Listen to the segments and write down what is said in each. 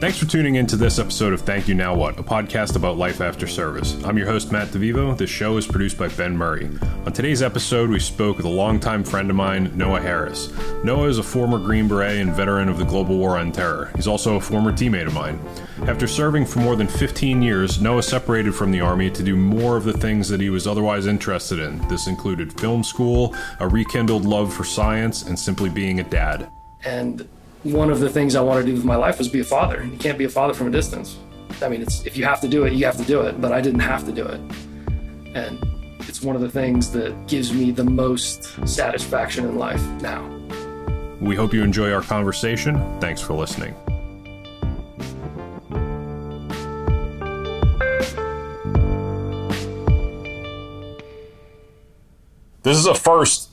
Thanks for tuning in to this episode of Thank You Now What, a podcast about life after service. I'm your host, Matt DeVivo. This show is produced by Ben Murray. On today's episode, we spoke with a longtime friend of mine, Noah Harris. Noah is a former Green Beret and veteran of the global war on terror. He's also a former teammate of mine. After serving for more than 15 years, Noah separated from the Army to do more of the things that he was otherwise interested in. This included film school, a rekindled love for science, and simply being a dad. And one of the things I wanted to do with my life was be a father. You can't be a father from a distance. I mean, it's if you have to do it, you have to do it. But I didn't have to do it, and it's one of the things that gives me the most satisfaction in life now. We hope you enjoy our conversation. Thanks for listening. This is a first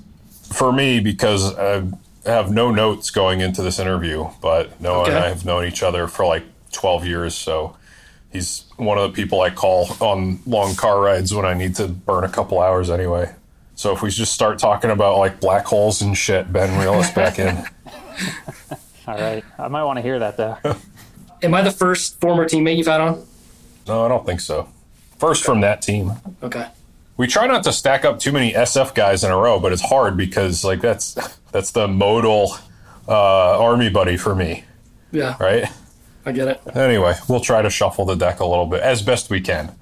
for me because I have no notes going into this interview, but Noah Okay. and I have known each other for like 12 years. So he's one of the people I call on long car rides when I need to burn a couple hours anyway. So if we just start talking about like black holes and shit, Ben, reel us back in. All right. I might want to hear that though. Am I the first former teammate you've had on? No, I don't think so. First from that team. Okay. We try not to stack up too many SF guys in a row, but it's hard because like that's that's the modal uh, army buddy for me, Yeah, right? I get it. Anyway, we'll try to shuffle the deck a little bit as best we can.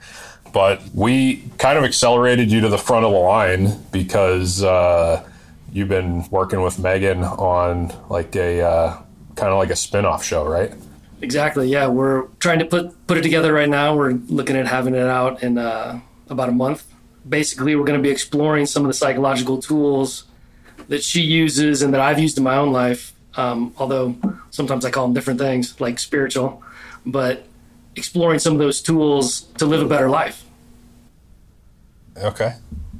But we kind of accelerated you to the front of the line because uh, you've been working with Megan on like a uh, kind of like a spin-off show, right? Exactly. Yeah, we're trying to put put it together right now. We're looking at having it out in uh, about a month. Basically, we're going to be exploring some of the psychological tools that she uses and that I've used in my own life. Um, although sometimes I call them different things, like spiritual, but exploring some of those tools to live a better life. Okay.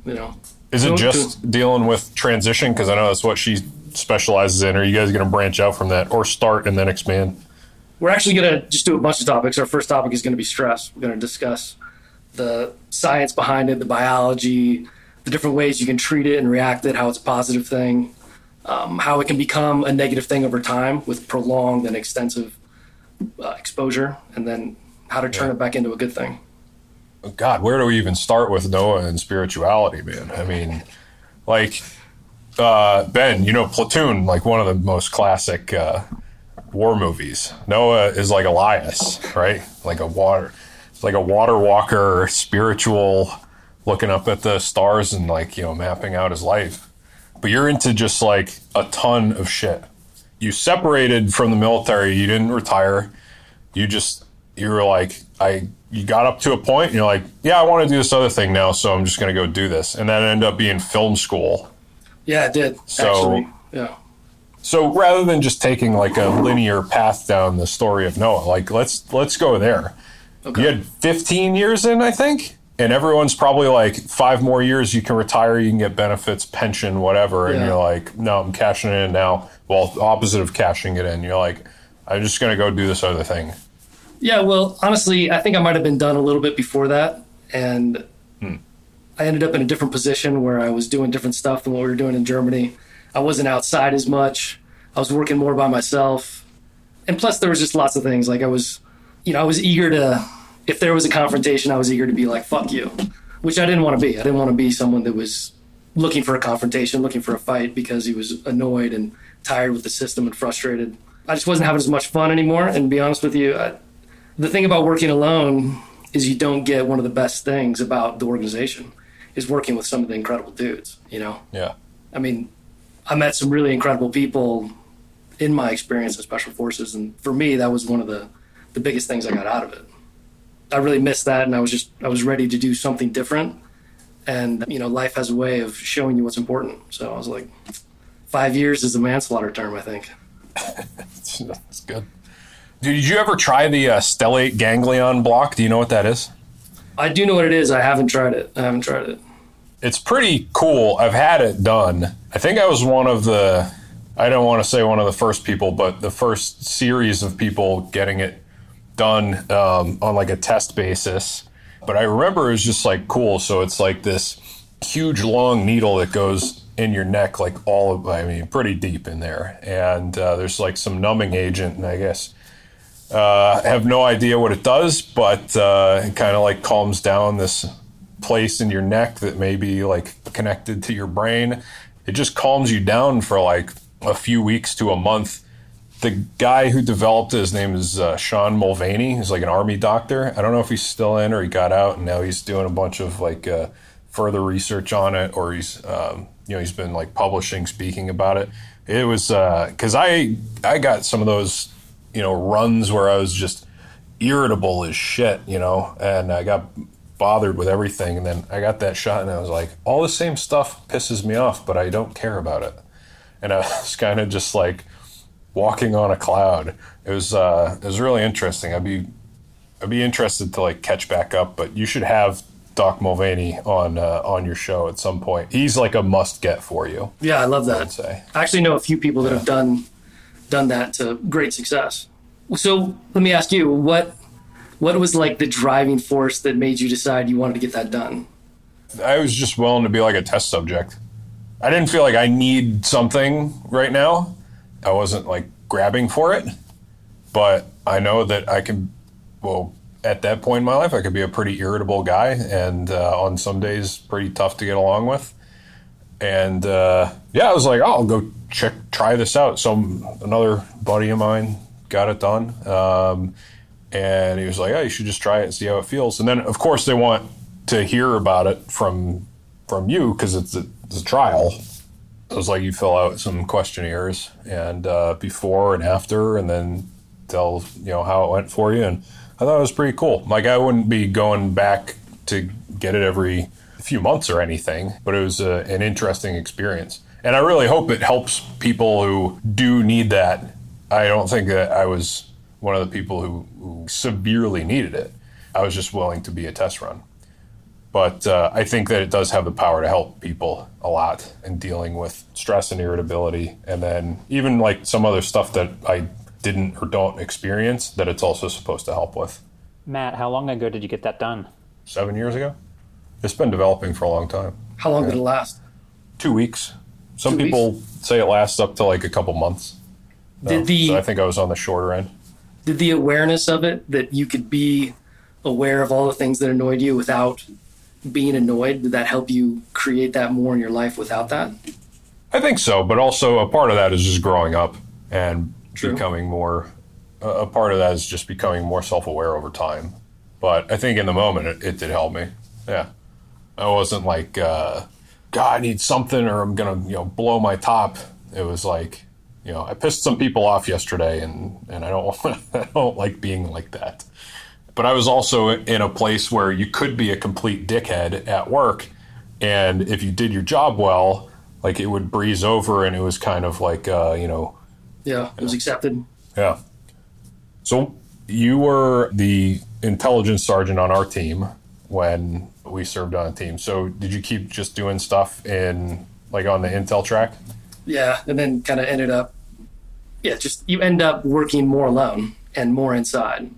You know, Is it just dealing with transition? Because I know that's what she specializes in. Are you guys going to branch out from that or start and then expand? We're actually going to just do a bunch of topics. Our first topic is going to be stress. We're going to discuss the science behind it, the biology, the different ways you can treat it and react it, how it's a positive thing, um, how it can become a negative thing over time with prolonged and extensive uh, exposure, and then how to turn it back into a good thing. God, where do we even start with Noah and spirituality, man? I mean, like uh, Ben, you know, Platoon, like one of the most classic uh, war movies. Noah is like Elias, right? Like a water, it's like a water walker, spiritual, looking up at the stars and like you know mapping out his life. But you're into just like a ton of shit. You separated from the military. You didn't retire. You just you were like I. You got up to a point, and you're like, yeah, I want to do this other thing now, so I'm just going to go do this. And that ended up being film school. Yeah, it did. So- actually. Yeah. So rather than just taking like a linear path down the story of Noah, like let's let's go there. Okay. You had 15 years in, I think, and everyone's probably like five more years. You can retire, you can get benefits, pension, whatever, and Yeah. you're like, no, I'm cashing it in now. Well, opposite of cashing it in, you're like, I'm just gonna go do this other thing. Yeah, well, honestly, I think I might have been done a little bit before that, and hmm. I ended up in a different position where I was doing different stuff than what we were doing in Germany. I wasn't outside as much. I was working more by myself, and plus there was just lots of things. Like I was, you know, I was eager to. If there was a confrontation, I was eager to be like "fuck you," which I didn't want to be. I didn't want to be someone that was looking for a confrontation, looking for a fight because he was annoyed and tired with the system and frustrated. I just wasn't having as much fun anymore. And to be honest with you, I, the thing about working alone is you don't get one of the best things about the organization is working with some of the incredible dudes. You know, Yeah. I mean, I met some really incredible people in my experience in special forces, and for me, that was one of the the biggest things I got out of it. I really missed that, and I was just I was ready to do something different. And you know, life has a way of showing you what's important. So I was like, five years is a manslaughter term, I think. That's that's good. Did you ever try the uh, stellate ganglion block? Do you know what that is? I do know what it is. I haven't tried it. I haven't tried it. It's pretty cool. I've had it done. I think I was one of the, I don't want to say one of the first people, but the first series of people getting it done um, on like a test basis. But I remember it was just like cool. So it's like this huge long needle that goes in your neck, like all of, I mean, pretty deep in there. And uh, there's like some numbing agent, and I guess Uh, I have no idea what it does, but uh, it kind of like calms down this place in your neck that may be like connected to your brain. It just calms you down for like a few weeks to a month. The guy who developed it, his name is uh, Sean Mulvaney. He's like an army doctor. I don't know if he's still in or he got out, and now he's doing a bunch of like uh, further research on it, or he's um, you know he's been like publishing, speaking about it. It was because I I got some of those you know runs where I was just irritable as shit, you know, and I got bothered with everything. And then I got that shot, and I was like, all the same stuff pisses me off, but I don't care about it. And I was kind of just like walking on a cloud. It was uh, it was really interesting. I'd be I'd be interested to like catch back up, but you should have Doc Mulvaney on uh, on your show at some point. He's like a must get for you. Yeah, I love that. I'd say. I actually know a few people that have done done that to great success. So let me ask you, what what was like the driving force that made you decide you wanted to get that done? I was just willing to be like a test subject. I didn't feel like I need something right now. I wasn't like grabbing for it, but I know that I can. Well, at that point in my life, I could be a pretty irritable guy, and uh, on some days, pretty tough to get along with. And uh, yeah, I was like, oh, I'll go check, try this out. Some another buddy of mine got it done, um, and he was like, oh, you should just try it and see how it feels. And then, of course, they want to hear about it from from you because it's it's a trial. It was like you fill out some questionnaires and uh, before and after, and then tell you know how it went for you. And I thought it was pretty cool. Like I wouldn't be going back to get it every few months or anything, but it was a, an interesting experience. And I really hope it helps people who do need that. I don't think that I was one of the people who, who severely needed it. I was just willing to be a test run. But uh, I think that it does have the power to help people a lot in dealing with stress and irritability. And then even like some other stuff that I didn't or don't experience that it's also supposed to help with. Matt, how long ago did you get that done? Seven years ago? It's been developing for a long time. How long did it last? Two weeks. Some Two people say it lasts up to like a couple months. Did Um, the so I think I was on the shorter end. did the awareness of it that you could be aware of all the things that annoyed you without being annoyed did that help you create that more in your life without that I think so, but also a part of that is just growing up and True. becoming more. A a part of that is just becoming more self-aware over time. But I think in the moment it, it did help me. Yeah, I wasn't like, uh, God, I need something, or I'm gonna, you know, blow my top. It was like, you know, I pissed some people off yesterday, and and I don't, I don't like being like that. But I was also in a place where you could be a complete dickhead at work, and if you did your job well, like it would breeze over, and it was kind of like, uh, you know, yeah it was accepted yeah. So you were the intelligence sergeant on our team when we served on a team. So did you keep just doing stuff in like on the intel track? yeah and then kind of ended up yeah just you end up working more alone and more inside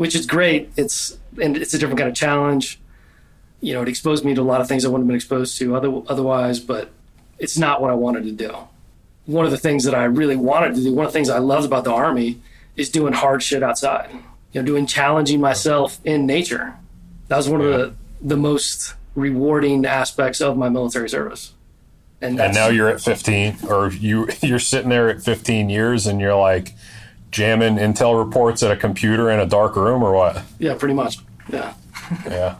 which is great. It's and it's a different kind of challenge. You know it exposed me to a lot of things i wouldn't have been exposed to other, otherwise but it's not what i wanted to do. One of the things that i really wanted to do one of the things i loved about the army is doing hard shit outside. You know doing challenging myself in nature. That was one of the the most rewarding aspects of my military service. And, And now you're at 15 or you you're sitting there at 15 years and you're like jamming intel reports at a computer in a dark room or what? yeah pretty much yeah Yeah.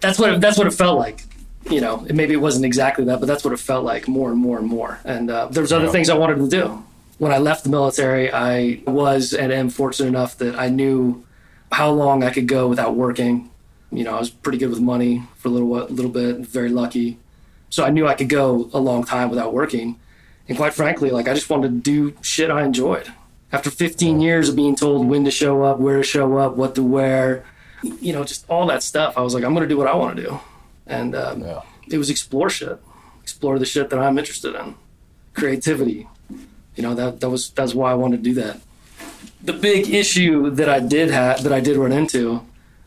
that's what it, that's what it felt like. You know, it, maybe it wasn't exactly that, but that's what it felt like more and more and more. And uh, there was other Yeah. things I wanted to do. When I left the military, I was and am fortunate enough that I knew how long I could go without working. You know, I was pretty good with money for a little whi- little bit, very lucky. So I knew I could go a long time without working. And quite frankly, like I just wanted to do shit I enjoyed. After 15 years of being told when to show up, where to show up, what to wear, you know, just all that stuff. I was like, I'm going to do what I want to do. And um, Yeah. it was explore shit, explore the shit that I'm interested in, creativity. You know, that, that was, that's why I wanted to do that. The big issue that I did have, that I did run into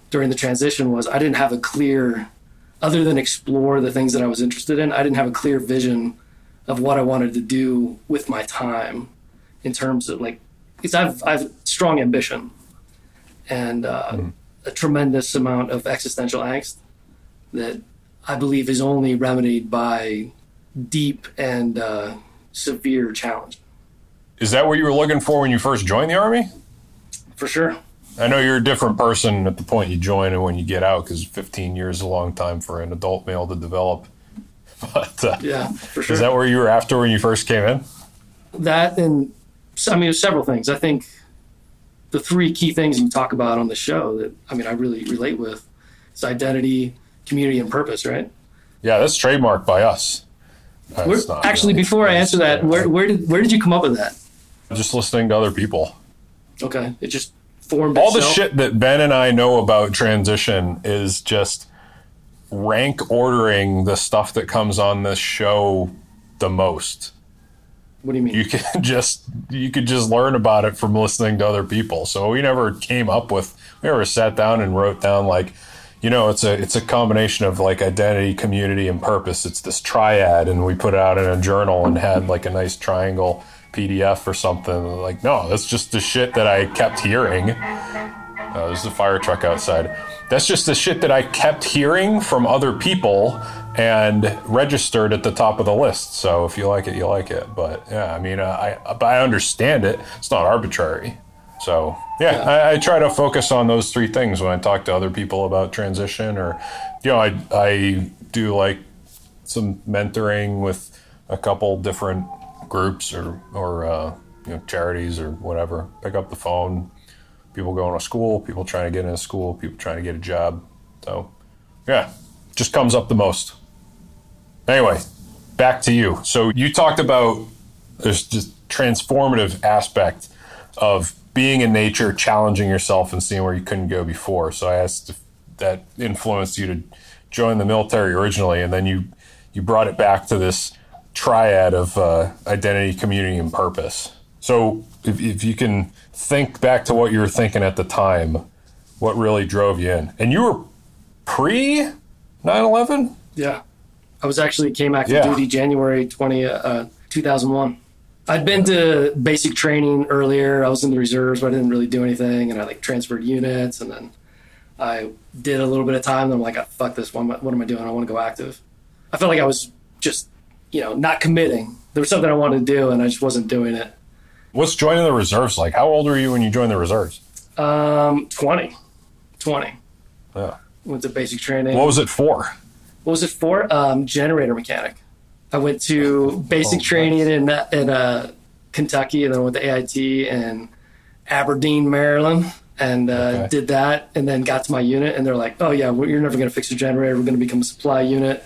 during the transition was I didn't have a clear, other than explore the things that I was interested in, I didn't have a clear vision of what I wanted to do with my time in terms of like, because I've, I've strong ambition and uh, a tremendous amount of existential angst that I believe is only remedied by deep and uh, severe challenge. Is that what you were looking for when you first joined the army? For sure. I know you're a different person at the point you join and when you get out because 15 years is a long time for an adult male to develop. But uh, Yeah, for sure. is that where you were after when you first came in? that and so, I mean, there's several things. I think the three key things you talk about on the show that I mean I really relate with is identity, community, and purpose. Right? Yeah, that's trademarked by us. Where, actually, really. before I answer that, where, where did where did you come up with that? just listening to other people. Okay, it just formed All the shit that Ben and I know about transition is just rank ordering the stuff that comes on this show the most. What do you mean? You can just you could just learn about it from listening to other people. So we never came up with we never sat down and wrote down like you know it's a it's a combination of like identity, community, and purpose. It's this triad, and we put it out in a journal and had like a nice triangle PDF or something. Like no, that's just the shit that I kept hearing. Uh, there's a fire truck outside. That's just the shit that I kept hearing from other people and registered at the top of the list. So if you like it, you like it. But yeah, I mean, uh, I but I understand it. It's not arbitrary. So yeah, I, I try to focus on those three things when I talk to other people about transition, or you know, I I do like some mentoring with a couple different groups or or uh, you know charities or whatever. Pick up the phone. People going to school, people trying to get into school, people trying to get a job. So yeah, just comes up the most. Anyway, back to you. So you talked about there's just transformative aspect of being in nature, challenging yourself, and seeing where you couldn't go before. So I asked if that influenced you to join the military originally, and then you you brought it back to this triad of uh, identity, community, and purpose. So if, if you can think back to what you were thinking at the time, what really drove you in, and you were pre 9/11. Yeah. I was actually came active Yeah. duty January 20, uh, 2001. I'd been to basic training earlier. I was in the reserves, but I didn't really do anything. And I like transferred units and then I did a little bit of time. Then I'm like, "Ah, fuck this. What am, I, what am I doing? I want to go active. I felt like I was just, you know, not committing. There was something I wanted to do and I just wasn't doing it. What's joining the reserves like? How old were you when you joined the reserves? Um, 20. 20. Yeah. Went to basic training. What was it for? What was it for? Um, generator mechanic. I went to basic training in in uh, Kentucky, and then I went to AIT in Aberdeen, Maryland, and uh, Okay. did that, and then got to my unit, and they're like, "Oh yeah, well, you're never going to fix your generator. We're going to become a supply unit."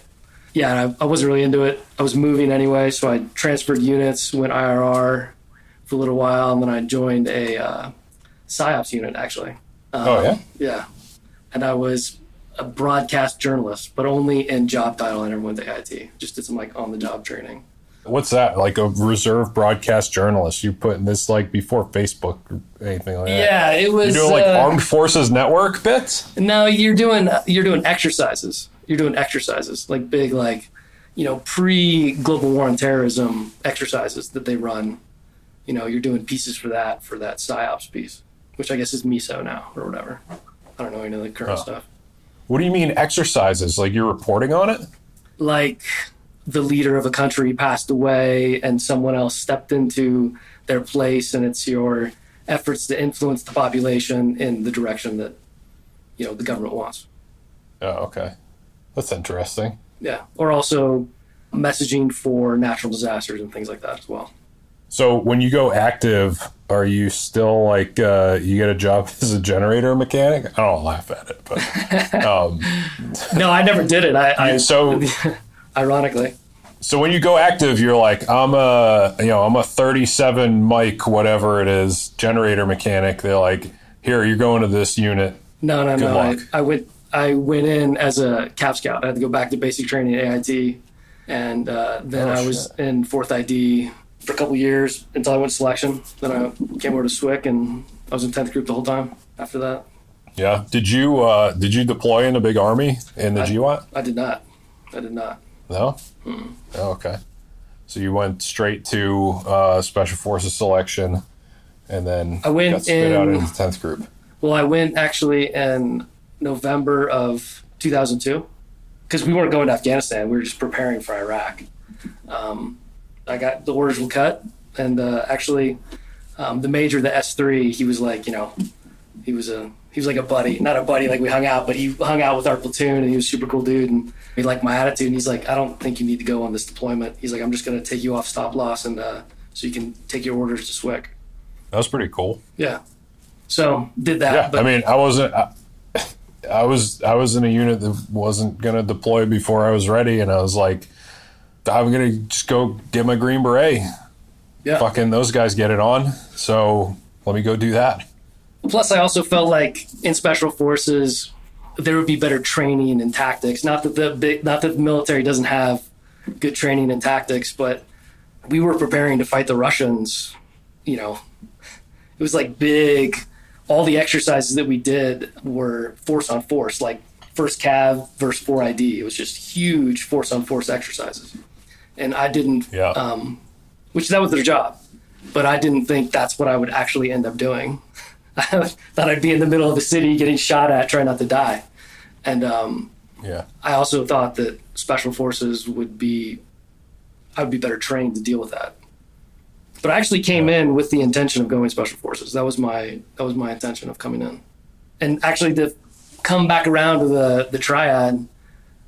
Yeah, and I, I wasn't really into it. I was moving anyway, so I transferred units, went IRR for a little while, and then I joined a uh, psyops unit actually. oh yeah. Yeah. And I was a broadcast journalist, but only in job title. I never went to AIT. Just did some like on the job training. What's that? Like a reserve broadcast journalist? You putting this like before Facebook or anything like that? Yeah, it was. You doing like uh, Armed Forces Network bits? No, you're doing you're doing exercises. You're doing exercises like big like, you know, pre global war on terrorism exercises that they run. You know, you're doing pieces for that for that psyops piece, which I guess is MISO now or whatever. I don't know any of the current Oh. stuff. What do you mean exercises? Like you're reporting on it? like the leader of a country passed away and someone else stepped into their place and it's your efforts to influence the population in the direction that you know the government wants Oh, okay. That's interesting. yeah or also messaging for natural disasters and things like that as well So when you go active, are you still like uh, you get a job as a generator mechanic? I don't laugh at it, but um, no i never did it i, I so ironically so when you go active, you're like I'm a you know I'm a 37 mic whatever it is generator mechanic. They're like here you're going to this unit. no no no I. I went i went in as a cav scout i had to go back to basic training at ait and uh, then Oh, i was shit. in fourth id for a couple years until i went to selection then i came over to swick and i was in 10th group the whole time after that Yeah. Did you uh, did you deploy in a big army in the GWOT? i did not i did not No. Oh, okay. So you went straight to uh, Special Forces selection, and then I went got spit out in- into tenth group. Well, I went actually in November of 2002 because we weren't going to Afghanistan. We were just preparing for Iraq. Um, I got the orders were cut, and uh, actually, um, the major, the S three, he was like, you know, he was a he was like a buddy, not a buddy like we hung out, but he hung out with our platoon, and he was a super cool dude, and he liked my attitude. And he's like, I don't think you need to go on this deployment. He's like, I'm just gonna take you off stop loss, and uh, so you can take your orders to SWCS. That was pretty cool. Yeah. So did that. Yeah, but I mean, I wasn't. I, I was I was in a unit that wasn't gonna deploy before I was ready, and I was like, I'm gonna just go get my green beret. yeah. Fucking those guys get it on, so let me go do that. Plus, I also felt like in special forces there would be better training and tactics. Not that the big, not that the military doesn't have good training and tactics, but we were preparing to fight the Russians. You know, it was like big. All the exercises that we did were force on force, like first cav versus 4ID. It was just huge force on force exercises, and I didn't. Yeah. Um, which that was their job, but I didn't think that's what I would actually end up doing. I thought I'd be in the middle of the city getting shot at, trying not to die. And um, Yeah, I also thought that special forces would be, I would be better trained to deal with that. But I actually came in with the intention of going special forces. That was my that was my intention of coming in, and actually to come back around to the the triad.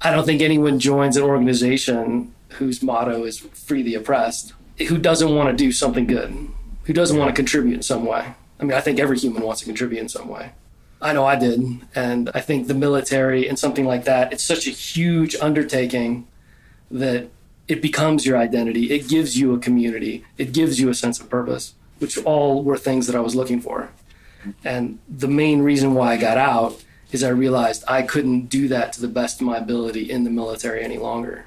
I don't think anyone joins an organization whose motto is "free the oppressed" who doesn't want to do something good, who doesn't want to contribute in some way. I mean, I think every human wants to contribute in some way. I know I did. And I think the military and something like that, it's such a huge undertaking that it becomes your identity. It gives you a community, it gives you a sense of purpose, which all were things that I was looking for. And the main reason why I got out is I realized I couldn't do that to the best of my ability in the military any longer.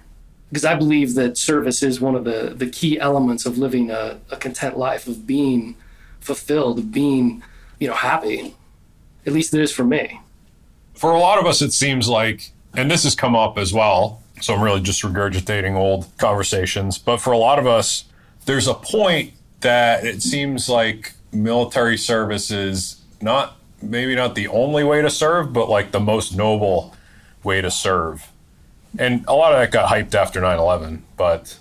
Because I believe that service is one of the, the key elements of living a, a content life, of being fulfilled, of being, you know, happy. At least it is for me. for a lot of us, it seems like, and this has come up as well. So I'm really just regurgitating old conversations. But for a lot of us, there's a point that it seems like military service is not maybe not the only way to serve, but like the most noble way to serve. And a lot of that got hyped after 9 11. But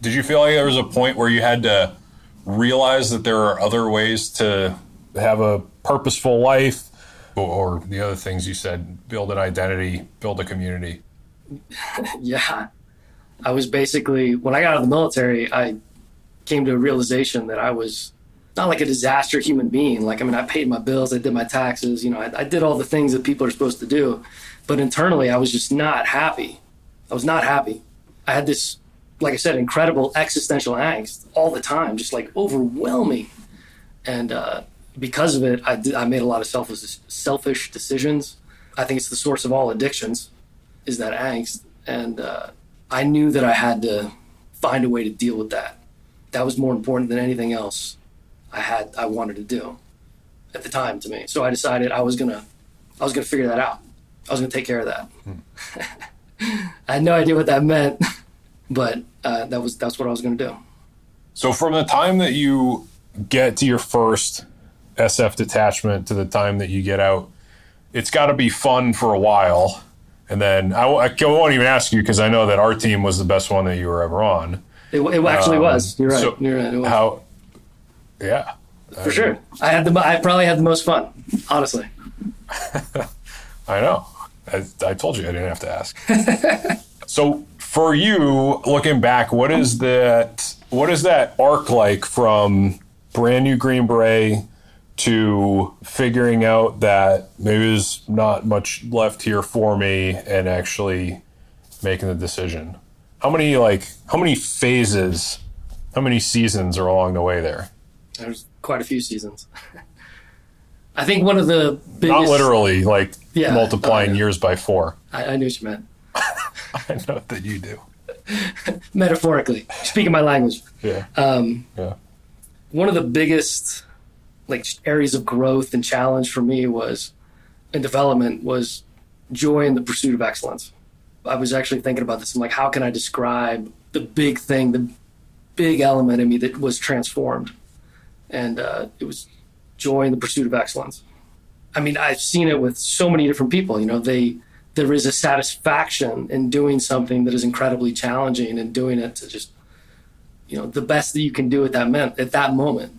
did you feel like there was a point where you had to realize that there are other ways to have a purposeful life? Or, or the other things you said build an identity, build a community. Yeah. I was basically, when I got out of the military, I came to a realization that I was not like a disaster human being. Like, I mean, I paid my bills, I did my taxes, you know, I, I did all the things that people are supposed to do. But internally, I was just not happy. I was not happy. I had this, like I said, incredible existential angst all the time, just like overwhelming. And uh, because of it, I, did, I made a lot of selfish, selfish decisions. I think it's the source of all addictions, is that angst. And uh, I knew that I had to find a way to deal with that. That was more important than anything else I had I wanted to do at the time to me. So I decided I was gonna I was gonna figure that out. I was gonna take care of that. I had no idea what that meant, but uh, that was that's what I was gonna do. So from the time that you get to your first SF detachment to the time that you get out, it's got to be fun for a while. And then I won't even ask you because I know that our team was the best one that you were ever on. It, it actually Um, was. You're right. so You're right. It was. How? Yeah, For sure. I had the I probably had the most fun, honestly. I know. I, I told you I didn't have to ask. so for you, looking back, what is that? What is that arc like from brand new Green Beret to figuring out that maybe there's not much left here for me and actually making the decision? How many like how many phases, how many seasons are along the way there? There's quite a few seasons. I think one of the biggest. Not literally like Yeah. multiplying Oh, years by four. I, I knew what you meant. I know that you do. Metaphorically, speaking my language. Yeah. Um, Yeah. one of the biggest like areas of growth and challenge for me was in development was joy in the pursuit of excellence. I was actually thinking about this. I'm like, how can I describe the big thing, the big element in me that was transformed? And uh, it was joy in the pursuit of excellence. I mean, I've seen it with so many different people. You know, they there is a satisfaction in doing something that is incredibly challenging and doing it to just you know the best that you can do at that moment at that moment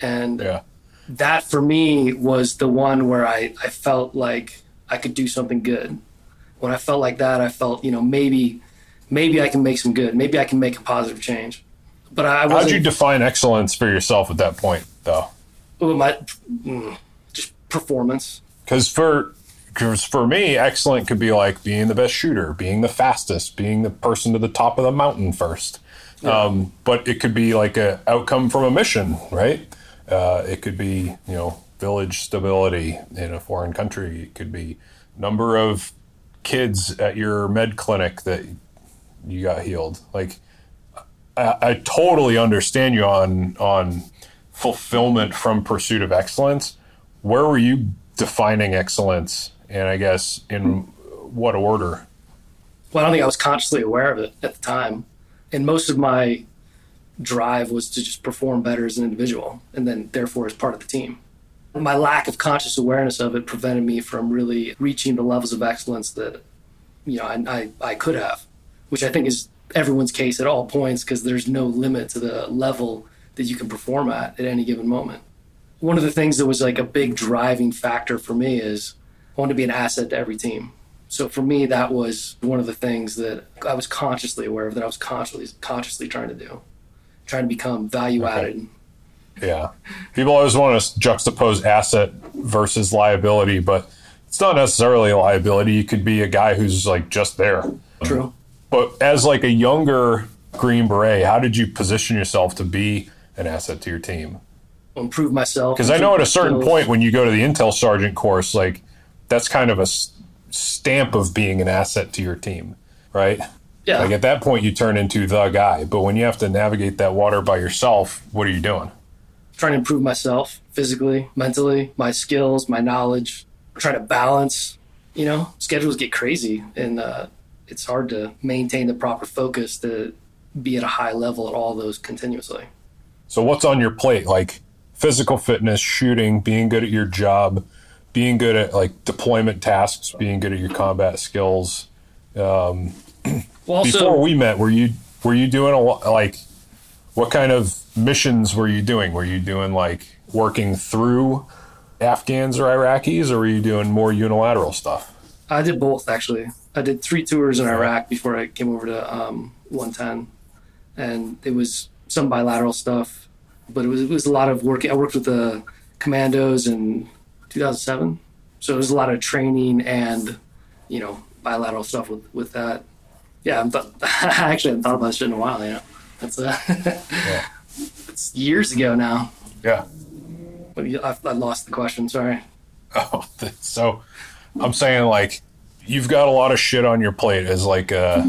and Yeah. that for me was the one where I, I felt like I could do something good. When I felt like that, I felt, you know, maybe maybe I can make some good. Maybe I can make a positive change. But I How'd wasn't you define excellence for yourself at that point, though? My mm, just performance. Because for because for me, excellent could be like being the best shooter, being the fastest, being the person to the top of the mountain first. Um, but it could be like a outcome from a mission, right? Uh, it could be you know village stability in a foreign country. It could be number of kids at your med clinic that you got healed. Like I, I totally understand you on on fulfillment from pursuit of excellence. Where were you defining excellence, and I guess in what order? Well, I don't think I was consciously aware of it at the time. And most of my drive was to just perform better as an individual and then therefore as part of the team. My lack of conscious awareness of it prevented me from really reaching the levels of excellence that you know I, I, I could have, which I think is everyone's case at all points because there's no limit to the level that you can perform at at any given moment. One of the things that was like a big driving factor for me is I want to be an asset to every team. So for me, that was one of the things that I was consciously aware of, that I was consciously consciously trying to do, trying to become value added. Yeah, people always want to juxtapose asset versus liability, but it's not necessarily a liability. You could be a guy who's like just there. True. But as like a younger Green Beret, how did you position yourself to be an asset to your team? Improve myself. Because I know at a certain skills. point when you go to the Intel Sergeant course, like that's kind of a s- stamp of being an asset to your team, right? yeah, Like at that point, you turn into the guy. But when you have to navigate that water by yourself, what are you doing? trying to improve myself physically, mentally, my skills, my knowledge. Trying to balance. You know, schedules get crazy, and uh, it's hard to maintain the proper focus to be at a high level at all those continuously. So what's on your plate? Like physical fitness, shooting, being good at your job, being good at like deployment tasks, being good at your combat skills. Well, also, Before we met, were you were you doing a lot like what kind of missions were you doing? Were you doing like working through Afghans or Iraqis, or were you doing more unilateral stuff? I did both actually. I did three tours in Iraq before I came over to um, 110, and it was some bilateral stuff, but it was it was a lot of work. I worked with the commandos in 2007, so it was a lot of training and you know bilateral stuff with with that. Yeah, I'm th- I actually haven't thought about this shit in a while. You know, that's uh, it's years ago now. Yeah. But I, I lost the question. Sorry. Oh, so I'm saying like you've got a lot of shit on your plate as like a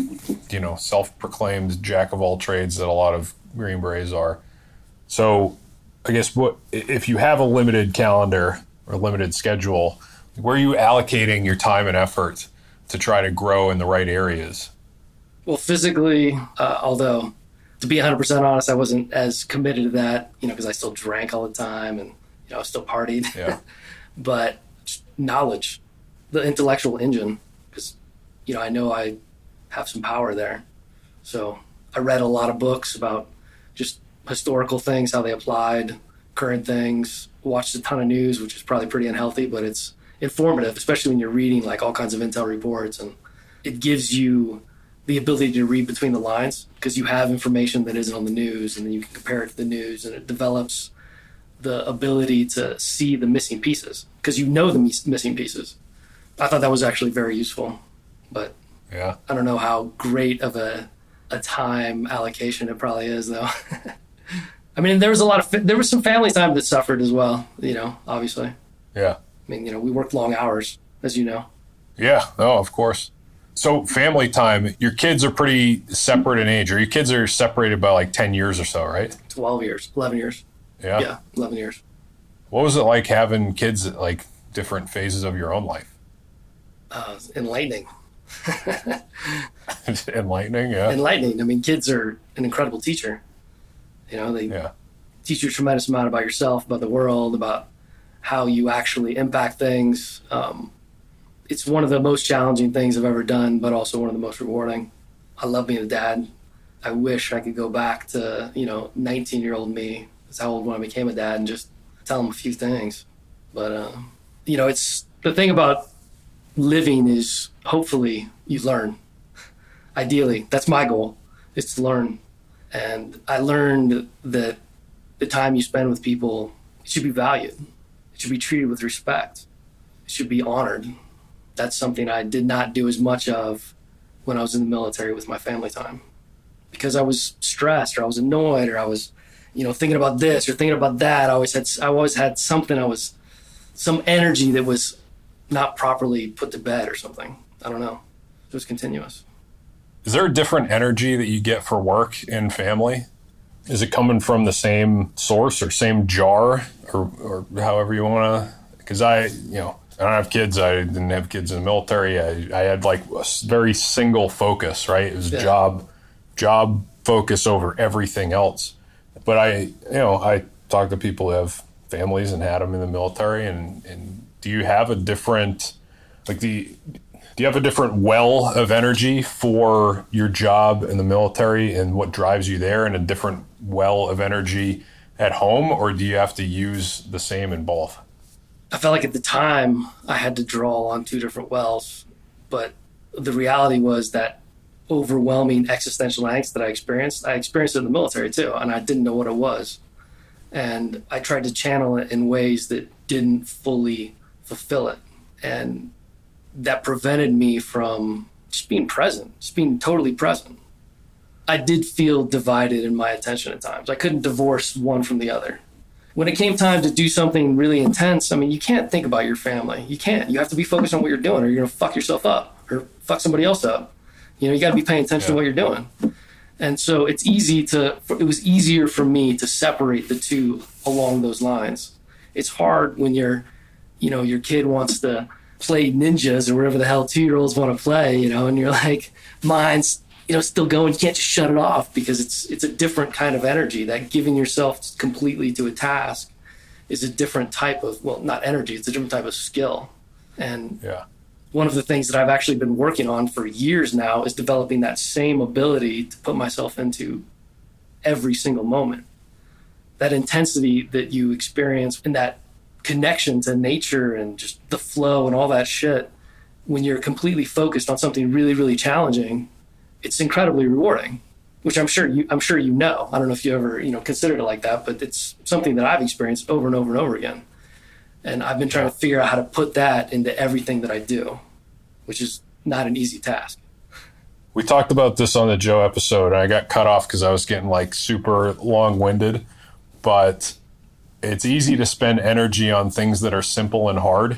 you know self-proclaimed jack of all trades that a lot of Green Berets are. So I guess what if you have a limited calendar or limited schedule, where are you allocating your time and effort to try to grow in the right areas? Well, physically, uh, although to be 100% honest, I wasn't as committed to that, you know, because I still drank all the time and, you know, I still partied. Yeah. but knowledge, the intellectual engine, because, you know, I know I have some power there. So I read a lot of books about just historical things, how they applied, current things, watched a ton of news, which is probably pretty unhealthy, but it's informative, especially when you're reading like all kinds of intel reports and it gives you the ability to read between the lines because you have information that isn't on the news and then you can compare it to the news and it develops the ability to see the missing pieces because you know the mis- missing pieces. I thought that was actually very useful, but Yeah. I don't know how great of a a time allocation it probably is though. I mean, there was a lot of there was some family time that suffered as well. You know, obviously. Yeah. I mean, you know, we worked long hours, as you know. Yeah, Oh, of course. So family time, your kids are pretty separate in age, or your kids are separated by like ten years or so, right? Twelve years, eleven years. Yeah. Yeah, eleven years. What was it like having kids at like different phases of your own life? Uh, enlightening. Enlightening, yeah. enlightening. I mean, kids are an incredible teacher. You know, they Yeah. teach you a tremendous amount about yourself, about the world, about how you actually impact things. Um, it's one of the most challenging things I've ever done, but also one of the most rewarding. I love being a dad. I wish I could go back to, you know, 19 year old me. That's how old when I became a dad and just tell him a few things. But, uh, you know, it's the thing about living is hopefully you learn. Ideally, that's my goal, is to learn. And I learned that the time you spend with people should be valued. It should be treated with respect. It should be honored. That's something I did not do as much of when I was in the military with my family time because I was stressed or I was annoyed or I was, you know, thinking about this or thinking about that. I always had I always had something I was some energy that was not properly put to bed or something. I don't know. It was continuous. Is there a different energy that you get for work and family? Is it coming from the same source or same jar or, or however you want to? Because I, you know, I don't have kids. I didn't have kids in the military. I, I had like a very single focus, right? It was yeah. job, job focus over everything else. But I, you know, I talk to people who have families and had them in the military. And, and do you have a different, like the, do you have a different well of energy for your job in the military and what drives you there and a different well of energy at home or do you have to use the same in both I felt like at the time I had to draw on two different wells, but the reality was that overwhelming existential angst that I experienced, I experienced it in the military too, and I didn't know what it was. And I tried to channel it in ways that didn't fully fulfill it. And that prevented me from just being present, just being totally present. I did feel divided in my attention at times. I couldn't divorce one from the other when it came time to do something really intense, I mean, you can't think about your family. You can't. You have to be focused on what you're doing, or you're gonna fuck yourself up, or fuck somebody else up. You know, you got to be paying attention yeah. to what you're doing. And so it's easy to. It was easier for me to separate the two along those lines. It's hard when you're, you know, your kid wants to play ninjas or whatever the hell two year olds want to play, you know, and you're like, mine's you know still going you can't just shut it off because it's it's a different kind of energy. That giving yourself completely to a task is a different type of well not energy it's a different type of skill. And yeah. one of the things that I've actually been working on for years now is developing that same ability to put myself into every single moment. That intensity that you experience in that connection to nature and just the flow and all that shit when you're completely focused on something really really challenging it's incredibly rewarding, which I'm sure you I'm sure you know. I don't know if you ever you know considered it like that, but it's something that I've experienced over and over and over again. And I've been trying to figure out how to put that into everything that I do, which is not an easy task. We talked about this on the Joe episode, and I got cut off because I was getting like super long winded. But it's easy to spend energy on things that are simple and hard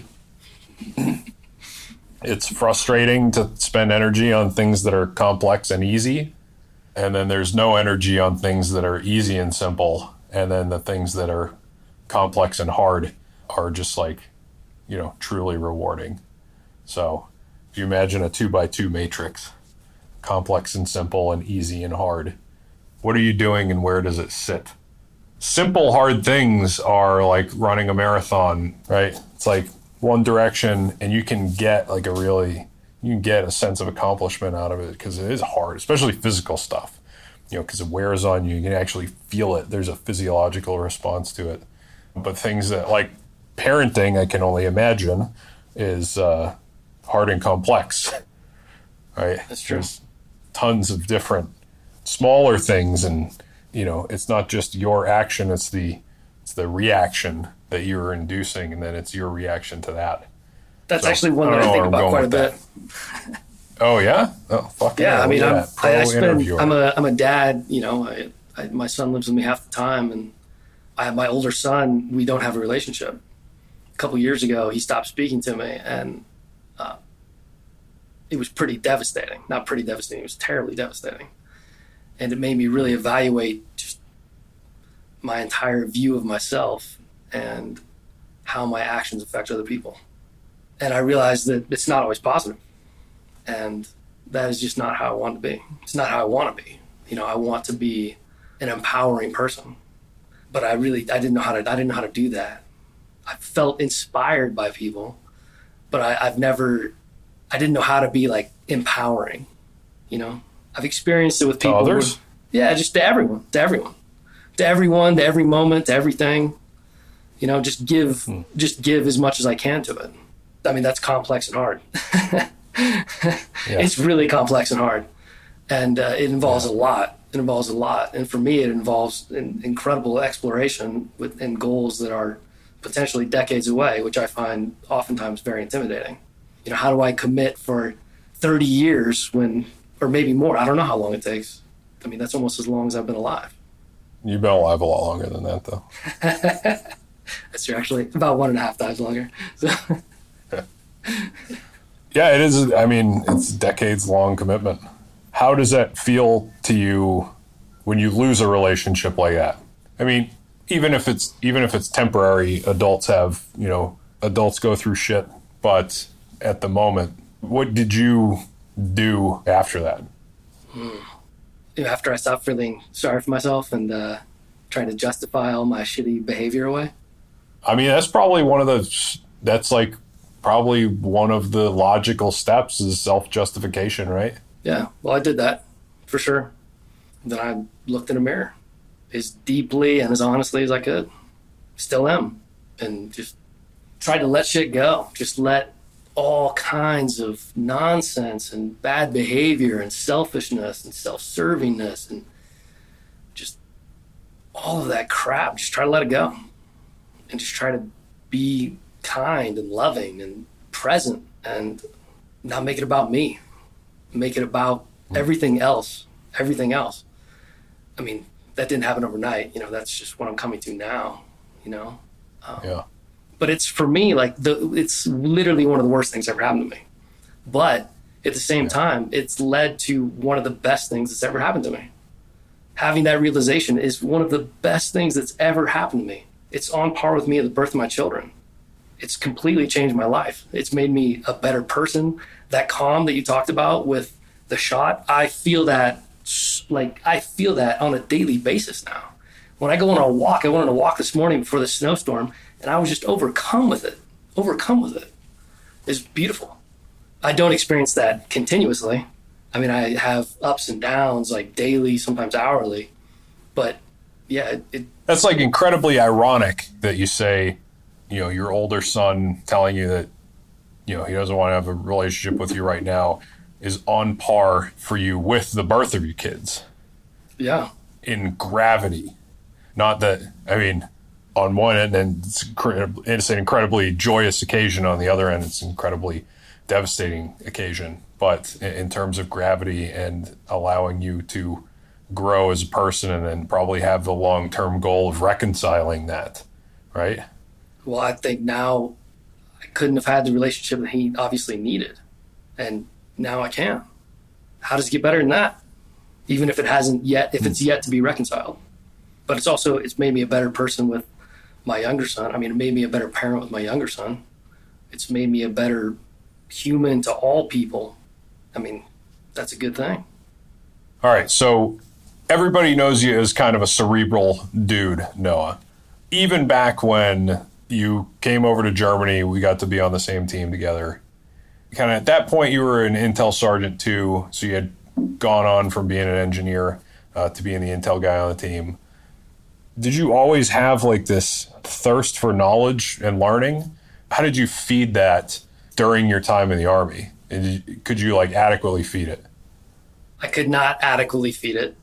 it's frustrating to spend energy on things that are complex and easy. And then there's no energy on things that are easy and simple. And then the things that are complex and hard are just like, you know, truly rewarding. So if you imagine a two by two matrix, complex and simple and easy and hard, what are you doing and where does it sit? Simple, hard things are like running a marathon, right? It's like one direction and you can get like a really you can get a sense of accomplishment out of it because it is hard especially physical stuff you know because it wears on you. You can actually feel it. There's a physiological response to it. But things that like parenting i can only imagine is uh, hard and complex right? That's true. There's tons of different smaller things and you know it's not just your action it's the it's the reaction that you're inducing, and then it's your reaction to that. That's so, actually one that I, I think about quite a bit. oh yeah, oh fuck yeah. yeah I mean, I'm, I, I spend, I'm a I'm a dad. You know, I, I, my son lives with me half the time, and I have my older son. We don't have a relationship. A couple years ago, he stopped speaking to me, and uh, it was pretty devastating. Not pretty devastating. It was terribly devastating, and it made me really evaluate just my entire view of myself and how my actions affect other people. And I realized that it's not always positive. And that is just not how I want to be. It's not how I want to be. You know, I want to be an empowering person. But I really I didn't know how to I didn't know how to do that. I felt inspired by people, but I, I've never, I didn't know how to be like empowering. You know, I've experienced it with people. others? who- yeah, just to everyone, to everyone, to everyone, to every moment, to everything. You know, just give, just give as much as I can to it. I mean, that's complex and hard. It's really complex and hard, and uh, it involves a lot. It involves a lot, and for me, it involves an incredible exploration within goals that are potentially decades away, which I find oftentimes very intimidating. You know, how do I commit for 30 years when, or maybe more? I don't know how long it takes. I mean, that's almost as long as I've been alive. You've been alive a lot longer than that, though. That's true, actually, about one and a half times longer. So, Yeah, it is. I mean, it's decades long commitment. How does that feel to you when you lose a relationship like that? I mean, even if it's even if it's temporary, adults have you know adults go through shit. But at the moment, what did you do after that? after I stopped feeling sorry for myself and uh, trying to justify all my shitty behavior away, I mean, that's probably one of the that's like probably one of the logical steps is self justification, right? Yeah, well, I did that for sure. Then I looked in a mirror as deeply and as honestly as I could. Still am. And just tried to let shit go. Just let all kinds of nonsense and bad behavior and selfishness and self servingness and just all of that crap, just try to let it go. And just try to be kind and loving and present and not make it about me. Make it about everything else. Everything else. I mean that didn't happen overnight. You know that's just what i'm coming to now you know? Um, yeah. But it's for me like the it's literally one of the worst things ever happened to me but at the same time it's led to one of the best things that's ever happened to me having that realization is one of the best things that's ever happened to me it's on par with me at the birth of my children it's completely changed my life. It's made me a better person. That calm that you talked about with the shot, I feel that like I feel that on a daily basis now. When I go on a walk, I went on a walk this morning before the snowstorm, and I was just overcome with it. Overcome with it. It's beautiful. I don't experience that continuously. I mean, I have ups and downs like daily, sometimes hourly, but yeah, it, it That's like incredibly ironic that you say, you know, your older son telling you that, you know, he doesn't want to have a relationship with you right now is on par for you with the birth of your kids yeah, in gravity. Not that, I mean, on one end, and it's, it's an incredibly joyous occasion. On the other end, it's an incredibly devastating occasion. But in, in terms of gravity and allowing you to grow as a person and then probably have the long term goal of reconciling that, right? well, I think now I couldn't have had the relationship that he obviously needed. And now I can. How does it get better than that? Even if it hasn't yet, if it's hmm. yet to be reconciled. But it's also, it's made me a better person with my younger son. I mean, it made me a better parent with my younger son. It's made me a better human to all people. I mean, that's a good thing. All right. So everybody knows you as kind of a cerebral dude, Noah. Even back when you came over to Germany, we got to be on the same team together. Kind of at that point, you were an Intel Sergeant too. So you had gone on from being an engineer uh, to being the Intel guy on the team. Did you always have like this thirst for knowledge and learning? How did you feed that during your time in the Army? And could you like adequately feed it? I could not adequately feed it.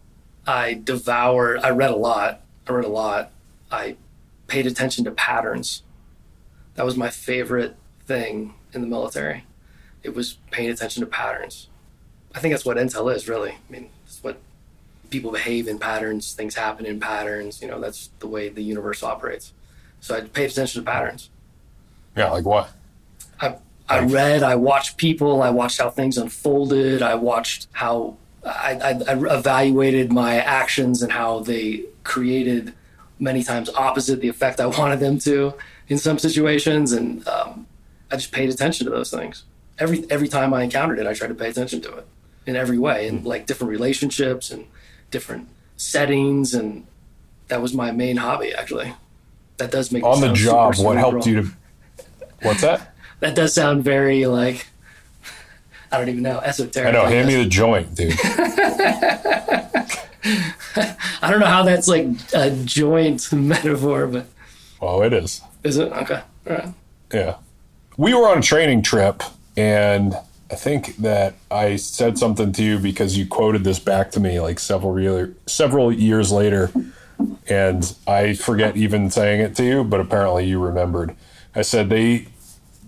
I devoured, I read a lot. I read a lot. I paid attention to patterns. That was my favorite thing in the military. It was paying attention to patterns. I think that's what intel is, really. I mean, it's what people behave in patterns, things happen in patterns. You know, that's the way the universe operates. So I paid attention to patterns. Yeah, like what? I, I read, I watched people, I watched how things unfolded, I watched how I, I, I evaluated my actions and how they created many times opposite the effect I wanted them to in some situations, and um, I just paid attention to those things. Every every time I encountered it, I tried to pay attention to it in every way, in like different relationships and different settings, and that was my main hobby actually. That does make On the job, what helped you to? What's that? That does sound very like I don't even know esoteric. I know. Hand me the joint, dude. I don't know how that's like a joint metaphor, but Oh, it is. is it okay? All right. Yeah. We were on a training trip, and I think that I said something to you because you quoted this back to me like several year, several years later, and I forget even saying it to you, but apparently you remembered. I said they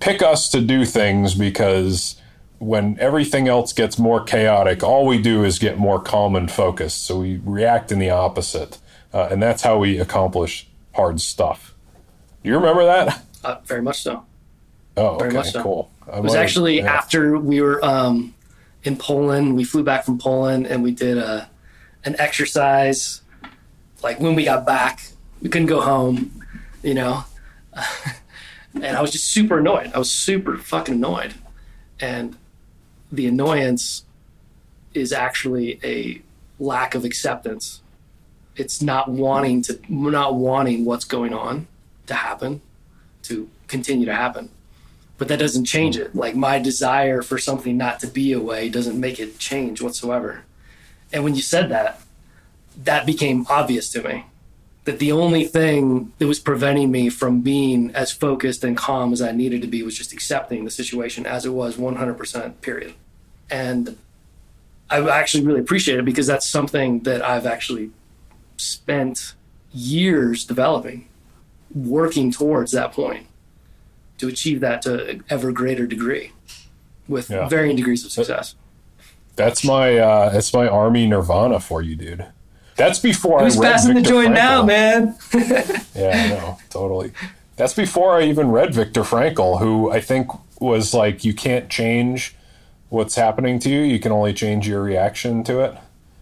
pick us to do things because when everything else gets more chaotic, all we do is get more calm and focused. So we react in the opposite, uh, and that's how we accomplish hard stuff. Do you remember that? Uh, very much so. Oh, Very okay, much so. cool. I It was might- actually yeah. after we were um, in Poland. We flew back from Poland and we did a, an exercise. Like when we got back, we couldn't go home, you know. and I was just super annoyed. I was super fucking annoyed. And the annoyance is actually a lack of acceptance. It's not wanting to, not wanting what's going on to happen, to continue to happen but that doesn't change it. Like my desire for something not to be a way doesn't make it change whatsoever. And when you said that, that became obvious to me. That the only thing that was preventing me from being as focused and calm as I needed to be was just accepting the situation as it was 100%, period. And I actually really appreciate it because that's something that I've actually spent years developing, working towards that point to achieve that to an ever greater degree with Yeah. varying degrees of success. That's my uh, that's my army nirvana for you, dude. That's before Who's I read passing the Viktor joint now, man? Yeah, I know, totally. That's before I even read Viktor Frankl, who I think was like, you can't change what's happening to you. You can only change your reaction to it,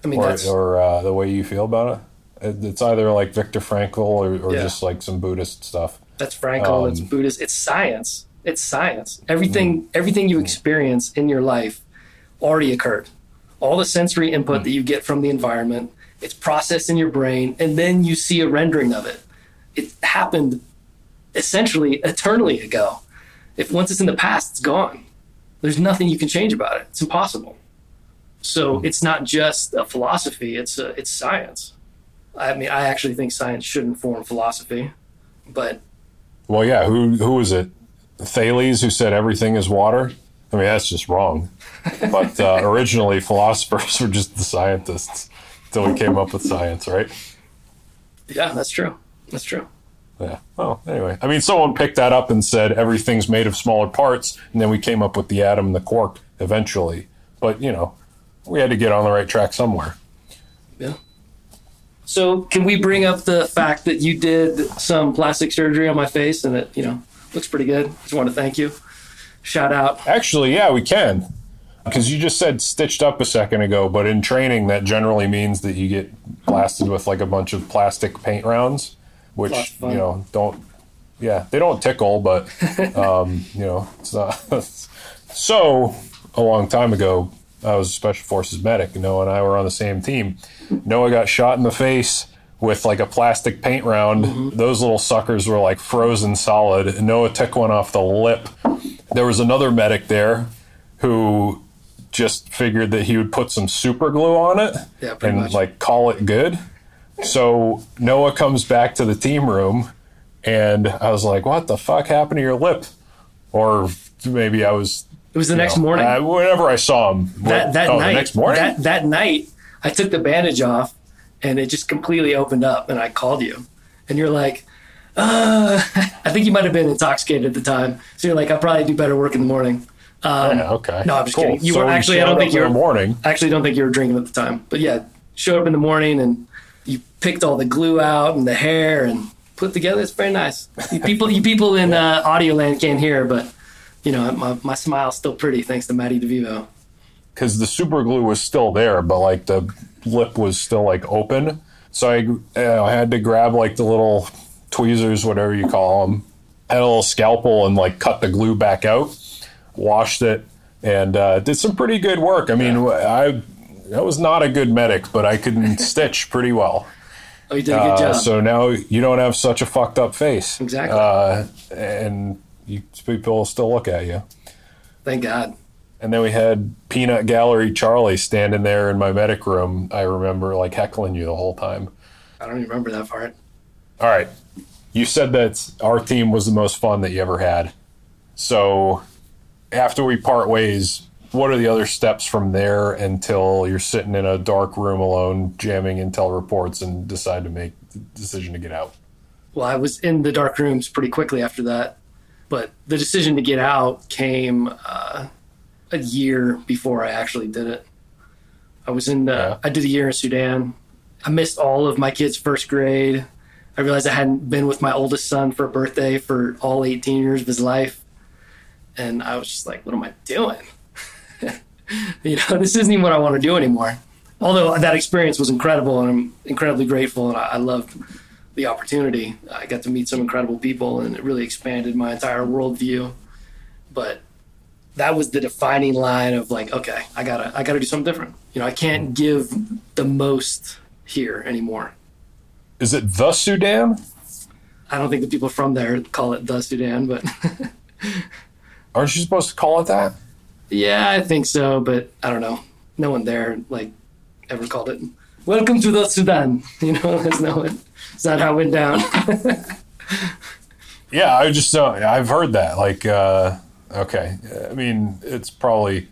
I mean, or or uh, the way you feel about it. It- It's either like Viktor Frankl or, or Yeah. just like some Buddhist stuff. That's Frankl, um, it's Buddhist, it's science. It's science. Everything, Mm-hmm. everything you experience in your life already occurred. All the sensory Mm. input that you get from the environment, it's processed in your brain, and then you see a rendering of it. It happened essentially eternally ago. If once it's in the past, it's gone. There's nothing you can change about it. It's impossible. So it's not just a philosophy; it's a, it's science. I mean, I actually think science should inform philosophy, but Well, yeah. Who who was it? Thales, who said everything is water. I mean, that's just wrong. But uh, originally, philosophers were just the scientists until we came up with science, right? yeah, that's true. That's true. Yeah. Well, anyway, I mean, someone picked that up and said everything's made of smaller parts, and then we came up with the atom and the quark eventually. But you know, we had to get on the right track somewhere. Yeah. So, can we bring up the fact that you did some plastic surgery on my face and it, you know, looks pretty good? Just want to thank you. Shout out. Actually, yeah, we can. Because you just said stitched up a second ago, but in training, that generally means that you get blasted with like a bunch of plastic paint rounds, which you know don't. Yeah, they don't tickle, but um, you know it's not. so a long time ago, I was a special forces medic. Noah and I were on the same team. Noah got shot in the face with like a plastic paint round. Mm-hmm. Those little suckers were like frozen solid. Noah took one off the lip. There was another medic there who just figured that he would put some super glue on it Yeah, and much. like call it good. So Noah comes back to the team room and I was like, "What the fuck happened to your lip?" Or maybe I was It was the you next know, morning. uh, whenever I saw him. that that oh, night. the next morning. That that night, I took the bandage off, and it just completely opened up. And I called you, and you're like, uh, I think you might have been intoxicated at the time. So you're like, I'll probably do better work in the morning. Um, yeah, okay. No, I'm just Cool. kidding. You So were we actually. I don't think you were morning. Actually, don't think you were drinking at the time. But yeah, showed up in the morning and you picked all the glue out and the hair and put together. It's very nice. You people, you people in uh, audio land can't hear, but you know my my smile's still pretty thanks to Matty DeVivo. because the super glue was still there, but like the lip was still like open. So I, uh, I had to grab like the little tweezers, whatever you call them, had a little scalpel and like cut the glue back out, washed it, and uh, did some pretty good work. I mean, I I was not a good medic, but I could stitch pretty well. Oh, you did a good Uh, job. so now you don't have such a fucked up face. Exactly. Uh, and you, people still look at you. Thank God. And then we had Peanut Gallery Charlie standing there in my medic room. I remember like heckling you the whole time. I don't even remember that part. All right. You said that our team was the most fun that you ever had. So after we part ways, what are the other steps from there until you're sitting in a dark room alone, jamming intel reports, and decide to make the decision to get out? Well, I was in the dark rooms pretty quickly after that, but the decision to get out came uh, a year before I actually did it. I was in. Uh, Yeah. I did a year in Sudan. I missed all of my kids' first grade. I realized I hadn't been with my oldest son for a birthday for all 18 years of his life, and I was just like, "What am I doing?" you know, this isn't even what I want to do anymore. Although that experience was incredible, and I'm incredibly grateful, and I, I loved the opportunity. I got to meet some incredible people, and it really expanded my entire worldview. But that was the defining line of like, okay, I gotta, I gotta do something different. You know, I can't give the most here anymore. Is it the Sudan? I don't think the people from there call it the Sudan, but Aren't you supposed to call it that? yeah, I think so. But I don't know. No one there like ever called it. Welcome to the Sudan. You know, there's no one. It's that how it went down. Yeah, I just uh, I've heard that. Like, uh, okay, I mean, it's probably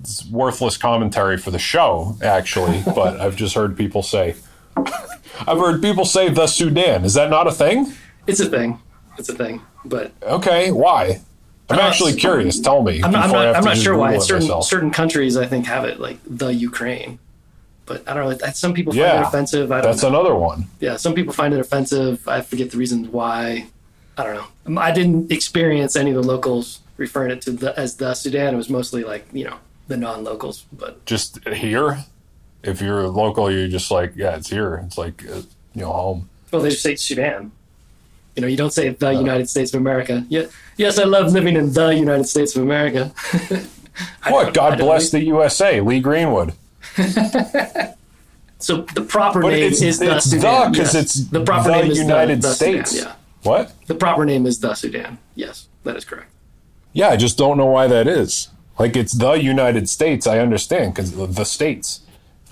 it's worthless commentary for the show, actually. but I've just heard people say, I've heard people say the Sudan. Is that not a thing? it's a thing. It's a thing. But Okay, why? I'm actually curious. Tell me. I'm not, I'm not, I'm not sure why. Certain myself. certain countries, I think, have it like the Ukraine. But I don't know. that- Some people find Yeah, it offensive. I don't That's know. another one. yeah, some people find it offensive. I forget the reasons why. I don't know. Um, I didn't experience any of the locals referring it to the, as the Sudan. It was mostly like you know the non-locals. But Just here. If you're local, you're just like, yeah, it's here. It's like, uh, you know, home. well, they just say Sudan. You know, you don't say Uh. the United States of America. Yeah, yes, I love living in the United States of America. What? God bless the USA. Lee Greenwood. So the proper But name is the Sudan. the because yes. it's the proper the name is the- United the Sudan, States. yeah. What? The proper name is the Sudan. Yes, that is correct. Yeah, I just don't know why that is. Like it's the United States. I understand because the states,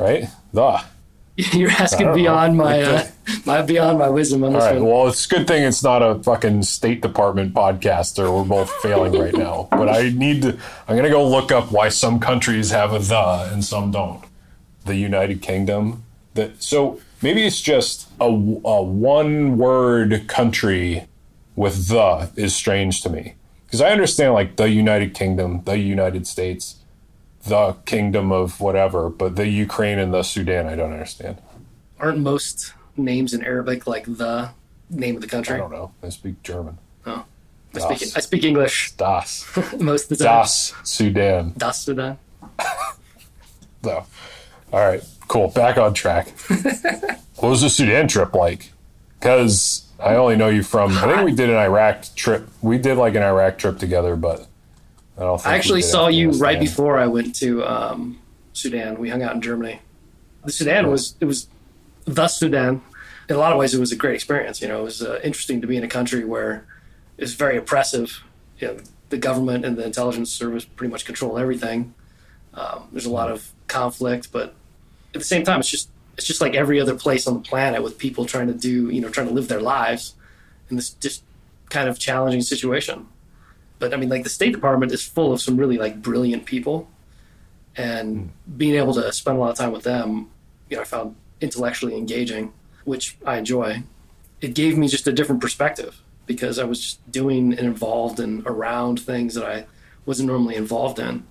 right? The. You're asking don't know. beyond my uh, my beyond my wisdom on this All right. one. Well, it's a good thing it's not a fucking State Department podcast, or we're both failing right now. But I need to. I'm gonna go look up why some countries have a the and some don't. The United Kingdom. That so maybe it's just a, a one word country with the is strange to me because I understand like the United Kingdom, the United States, the Kingdom of whatever, but the Ukraine and the Sudan I don't understand. Aren't most names in Arabic like the name of the country? I don't know. I speak German. Oh, I speak I speak English Das. most of the time. Das Sudan. Das Sudan. So, all right, cool. Back on track. what was the Sudan trip like? Because I only know you from. I think we did an Iraq trip. We did like an Iraq trip together, but I don't. Think I actually saw you right before I went to um, Sudan. We hung out in Germany. The Sudan was it was the Sudan. In a lot of ways, it was a great experience. You know, it was uh, interesting to be in a country where it's very oppressive. You know, the government and the intelligence service pretty much control everything. Um, there's a lot of conflict, but at the same time, it's just it's just like every other place on the planet with people trying to do you know trying to live their lives in this just kind of challenging situation but I mean, like the State Department is full of some really like brilliant people, and hmm. being able to spend a lot of time with them, you know, I found intellectually engaging, which I enjoy. It gave me just a different perspective because I was just doing and involved and around things that I wasn't normally involved in,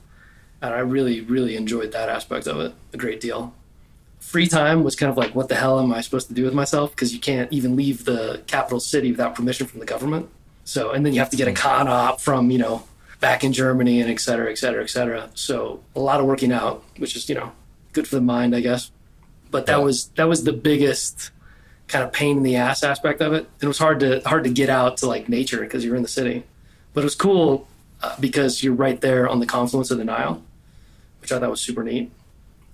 and I really, really enjoyed that aspect of it a great deal. Free time was kind of like, what the hell am I supposed to do with myself? Because you can't even leave the capital city without permission from the government. So, and then you have to get a con op from, you know, back in Germany and et cetera, et cetera, et cetera. So a lot of working out, which is, you know, good for the mind, I guess. But that Yeah. was, that was the biggest kind of pain in the ass aspect of it. And it was hard to, hard to get out to like nature because you're in the city. But it was cool uh, because you're right there on the confluence of the Nile, which I thought was super neat.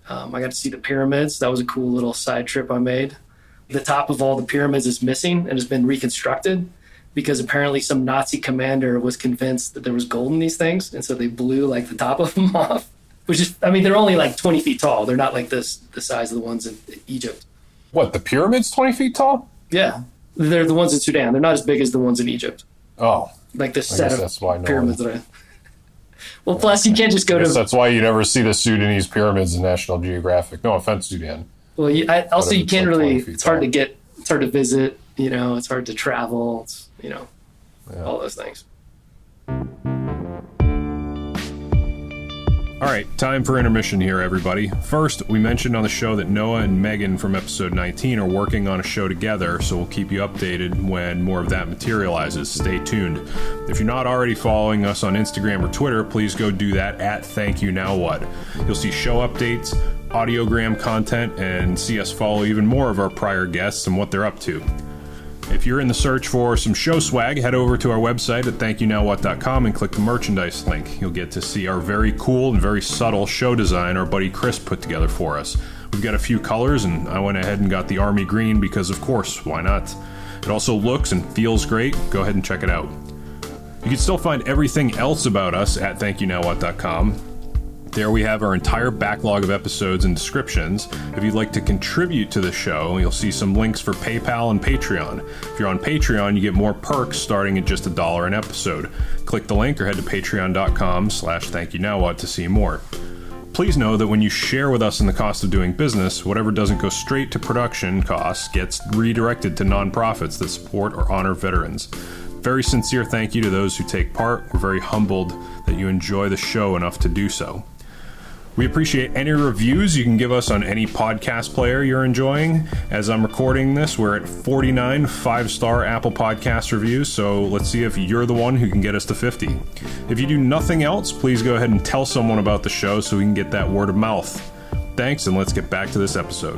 Um, I got to see the pyramids. That was a cool little side trip I made. The top of all the pyramids is missing and has been reconstructed because apparently some Nazi commander was convinced that there was gold in these things, and so they blew like the top of them off. Which is, I mean, they're only like 20 feet tall. They're not like this the size of the ones in Egypt. What, the pyramid's 20 feet tall? Yeah, they're the ones in Sudan. They're not as big as the ones in Egypt. Oh, Like this I set of that's why no pyramids one- that I. Well, plus you can't just go to. that's why you never see the Sudanese pyramids in National Geographic. No offense, Sudan. Well, you, I, also you can't like really. It's hard tall? to get. It's hard to visit. You know, it's hard to travel. It's you know, all those things. All right, time for intermission here, everybody. First, we mentioned on the show that Noah and Megan from episode 19 are working on a show together, so we'll keep you updated when more of that materializes. Stay tuned. If you're not already following us on Instagram or Twitter, please go do that at Thank You Now What. You'll see show updates, audiogram content, and see us follow even more of our prior guests and what they're up to. If you're in the search for some show swag, head over to our website at thankyouNowWhat.com and click the merchandise link. You'll get to see our very cool and very subtle show design our buddy Chris put together for us. We've got a few colors, and I went ahead and got the army green because, of course, why not? It also looks and feels great. Go ahead and check it out. You can still find everything else about us at thankyouNowWhat.com. There we have our entire backlog of episodes and descriptions. If you'd like to contribute to the show, you'll see some links for PayPal and Patreon. If you're on Patreon, you get more perks starting at just a dollar an episode. Click the link or head to patreon.com slash thank to see more. Please know that when you share with us in the cost of doing business, whatever doesn't go straight to production costs gets redirected to nonprofits that support or honor veterans. Very sincere thank you to those who take part. We're very humbled that you enjoy the show enough to do so. We appreciate any reviews you can give us on any podcast player you're enjoying. As I'm recording this, we're at 49 five star Apple Podcast reviews, so let's see if you're the one who can get us to 50. If you do nothing else, please go ahead and tell someone about the show so we can get that word of mouth. Thanks, and let's get back to this episode.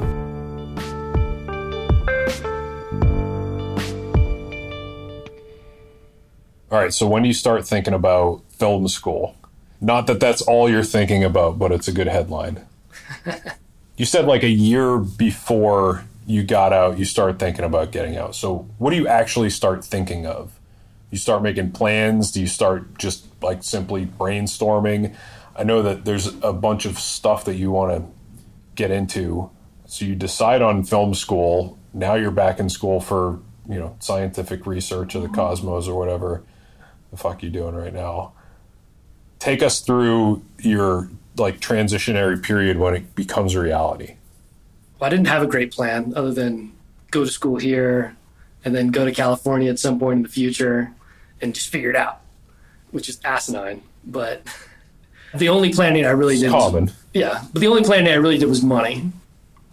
All right, so when do you start thinking about film school? Not that that's all you're thinking about, but it's a good headline. you said like a year before you got out, you start thinking about getting out. So, what do you actually start thinking of? You start making plans? Do you start just like simply brainstorming? I know that there's a bunch of stuff that you want to get into. So, you decide on film school. Now you're back in school for, you know, scientific research of the mm-hmm. cosmos or whatever the fuck you're doing right now take us through your like transitionary period when it becomes a reality. Well, I didn't have a great plan other than go to school here and then go to California at some point in the future and just figure it out, which is asinine. But the only planning I really did, was, yeah, but the only planning I really did was money.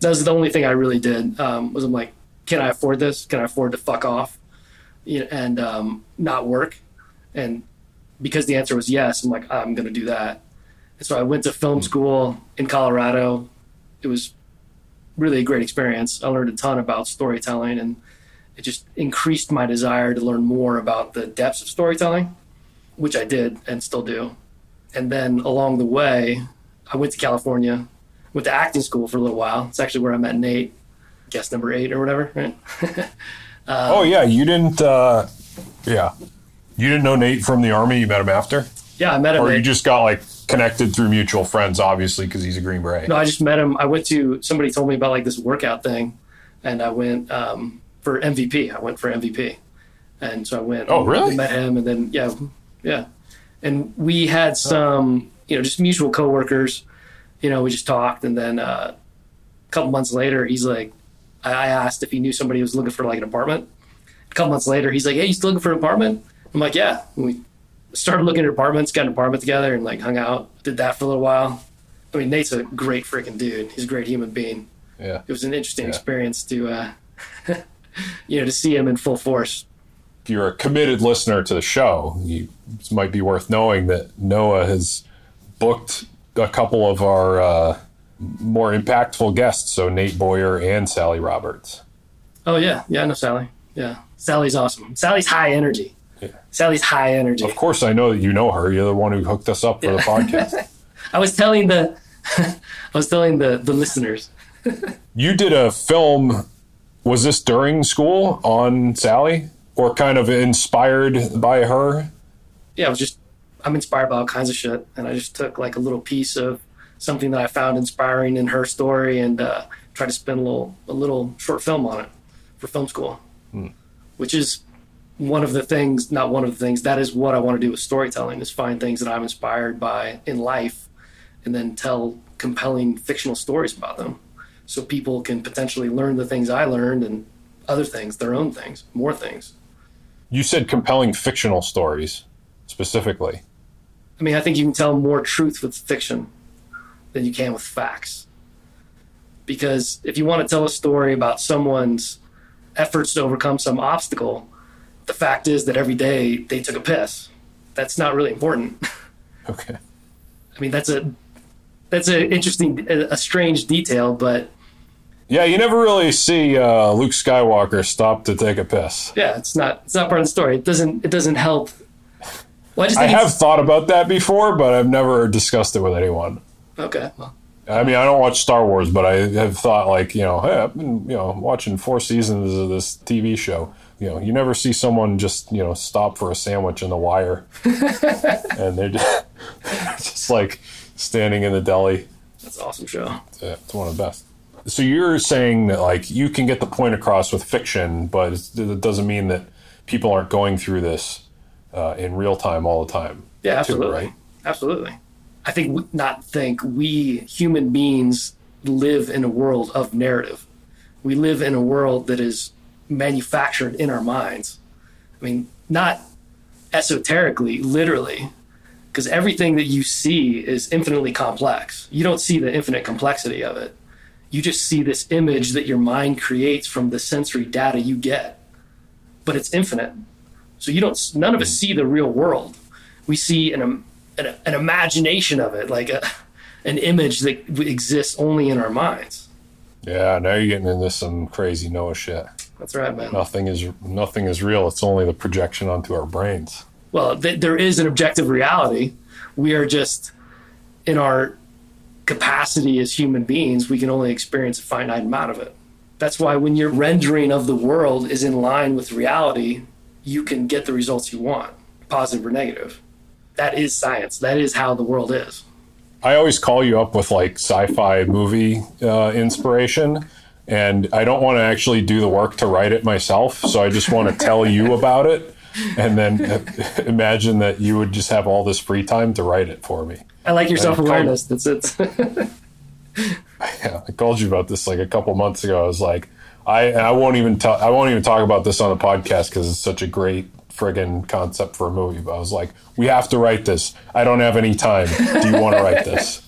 That was the only thing I really did. Um, was I'm like, can I afford this? Can I afford to fuck off, you know, and um, not work? And because the answer was yes, I'm like, I'm going to do that. And so I went to film school in Colorado. It was really a great experience. I learned a ton about storytelling and it just increased my desire to learn more about the depths of storytelling, which I did and still do. And then along the way, I went to California, went to acting school for a little while. It's actually where I met Nate, guest number eight or whatever, right? oh yeah, you didn't. uh Yeah, you didn't know Nate from the army. You met him after, yeah, I met him. or at- you just got like connected through mutual friends, obviously, because he's a Green Beret. No, I just met him. I went to somebody told me about like this workout thing, and I went um, for MVP. I went for MVP, and so I went. Oh, really? Met him, and then yeah, yeah, and we had some you know just mutual coworkers. You know, we just talked, and then uh, a couple months later, he's like, I I asked if he knew somebody who was looking for like an apartment. A couple months later, he's like, "Hey, you still looking for an apartment?" I'm like, "Yeah." And we started looking at apartments, got an apartment together, and like hung out. Did that for a little while. I mean, Nate's a great freaking dude. He's a great human being. Yeah, It was an interesting Yeah. experience to, uh, you know, to see him in full force. if you're a committed listener to the show, you it might be worth knowing that Noah has booked a couple of our uh, more impactful guests. So Nate Boyer and Sally Roberts. Oh yeah, yeah, I know Sally. Yeah, Sally's awesome. Sally's high energy. Sally's high energy. Of course, I know that you know her. You're the one who hooked us up for the podcast. I was telling the, I was telling the the listeners. you did a film Was this during school on Sally, or kind of inspired by her? Yeah, I was just I'm inspired by all kinds of shit, and I just took like a little piece of something that I found inspiring in her story and uh, tried to spin a little a little short film on it for film school, which is one of the things, not one of the things. That is what I want to do with storytelling: is find things that I'm inspired by in life, and then tell compelling fictional stories about them, so people can potentially learn the things I learned and other things, their own things, more things. You said compelling fictional stories, specifically. I mean, I think you can tell more truth with fiction than you can with facts. Because if you want to tell a story about someone's efforts to overcome some obstacle, the fact is that every day they took a piss. That's not really important. Okay. I mean, that's a that's an interesting, a a strange detail, but Yeah, you never really see uh, Luke Skywalker stop to take a piss. yeah, it's not it's not part of the story. It doesn't it doesn't help. Well, I I have thought about that before, but I've never discussed it with anyone. okay. Well, I mean, I don't watch Star Wars, but I have thought like, you know, hey, I've been, you know, watching four seasons of this TV show. You know, you never see someone just, you know, stop for a sandwich in the wire, and they're just, just like standing in the deli. that's an awesome show. Yeah, It's one of the best. So you're saying that like you can get the point across with fiction, but it's- it doesn't mean that people aren't going through this uh, in real time all the time. Yeah, too, absolutely. right? Absolutely. I think, we, not think, we human beings live in a world of narrative. We live in a world that is manufactured in our minds. I mean, not esoterically, literally, because everything that you see is infinitely complex. You don't see the infinite complexity of it. You just see this image that your mind creates from the sensory data you get. But it's infinite. So you don't. None of us see the real world. We see an an, an imagination of it, like a, an image that exists only in our minds. Yeah, now you're getting into some crazy Noah shit. That's right, man. Nothing is nothing is real. It's only the projection onto our brains. Well, th- there is an objective reality. We are just in our capacity as human beings. We can only experience a finite amount of it. That's why when your rendering of the world is in line with reality, you can get the results you want, positive or negative. That is science. That is how the world is. I always call you up with like sci-fi movie uh, inspiration, and I don't want to actually do the work to write it myself. So I just want to tell you about it, and then imagine that you would just have all this free time to write it for me. I like your self awareness. That's it. Yeah, I called you about this like a couple months ago. I was like, I I won't even tell. I won't even talk about this on the podcast because it's such a great friggin' concept for a movie. But I was like, we have to write this. I don't have any time. Do you want to write this?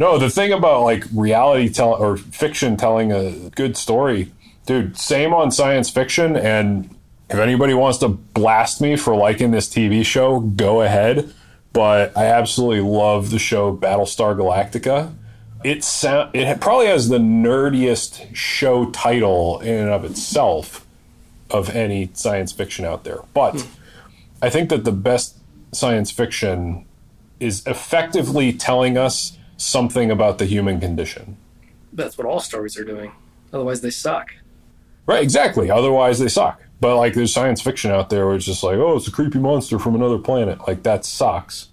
No, the thing about like reality tell or fiction telling a good story, dude. Same on science fiction. And if anybody wants to blast me for liking this TV show, go ahead. But I absolutely love the show Battlestar Galactica. It sound it probably has the nerdiest show title in and of itself of any science fiction out there. But hmm. I think that the best science fiction is effectively telling us something about the human condition. That's what all stories are doing. Otherwise, they suck. Right, exactly. Otherwise, they suck. But like, there's science fiction out there where it's just like, oh, it's a creepy monster from another planet. Like that sucks.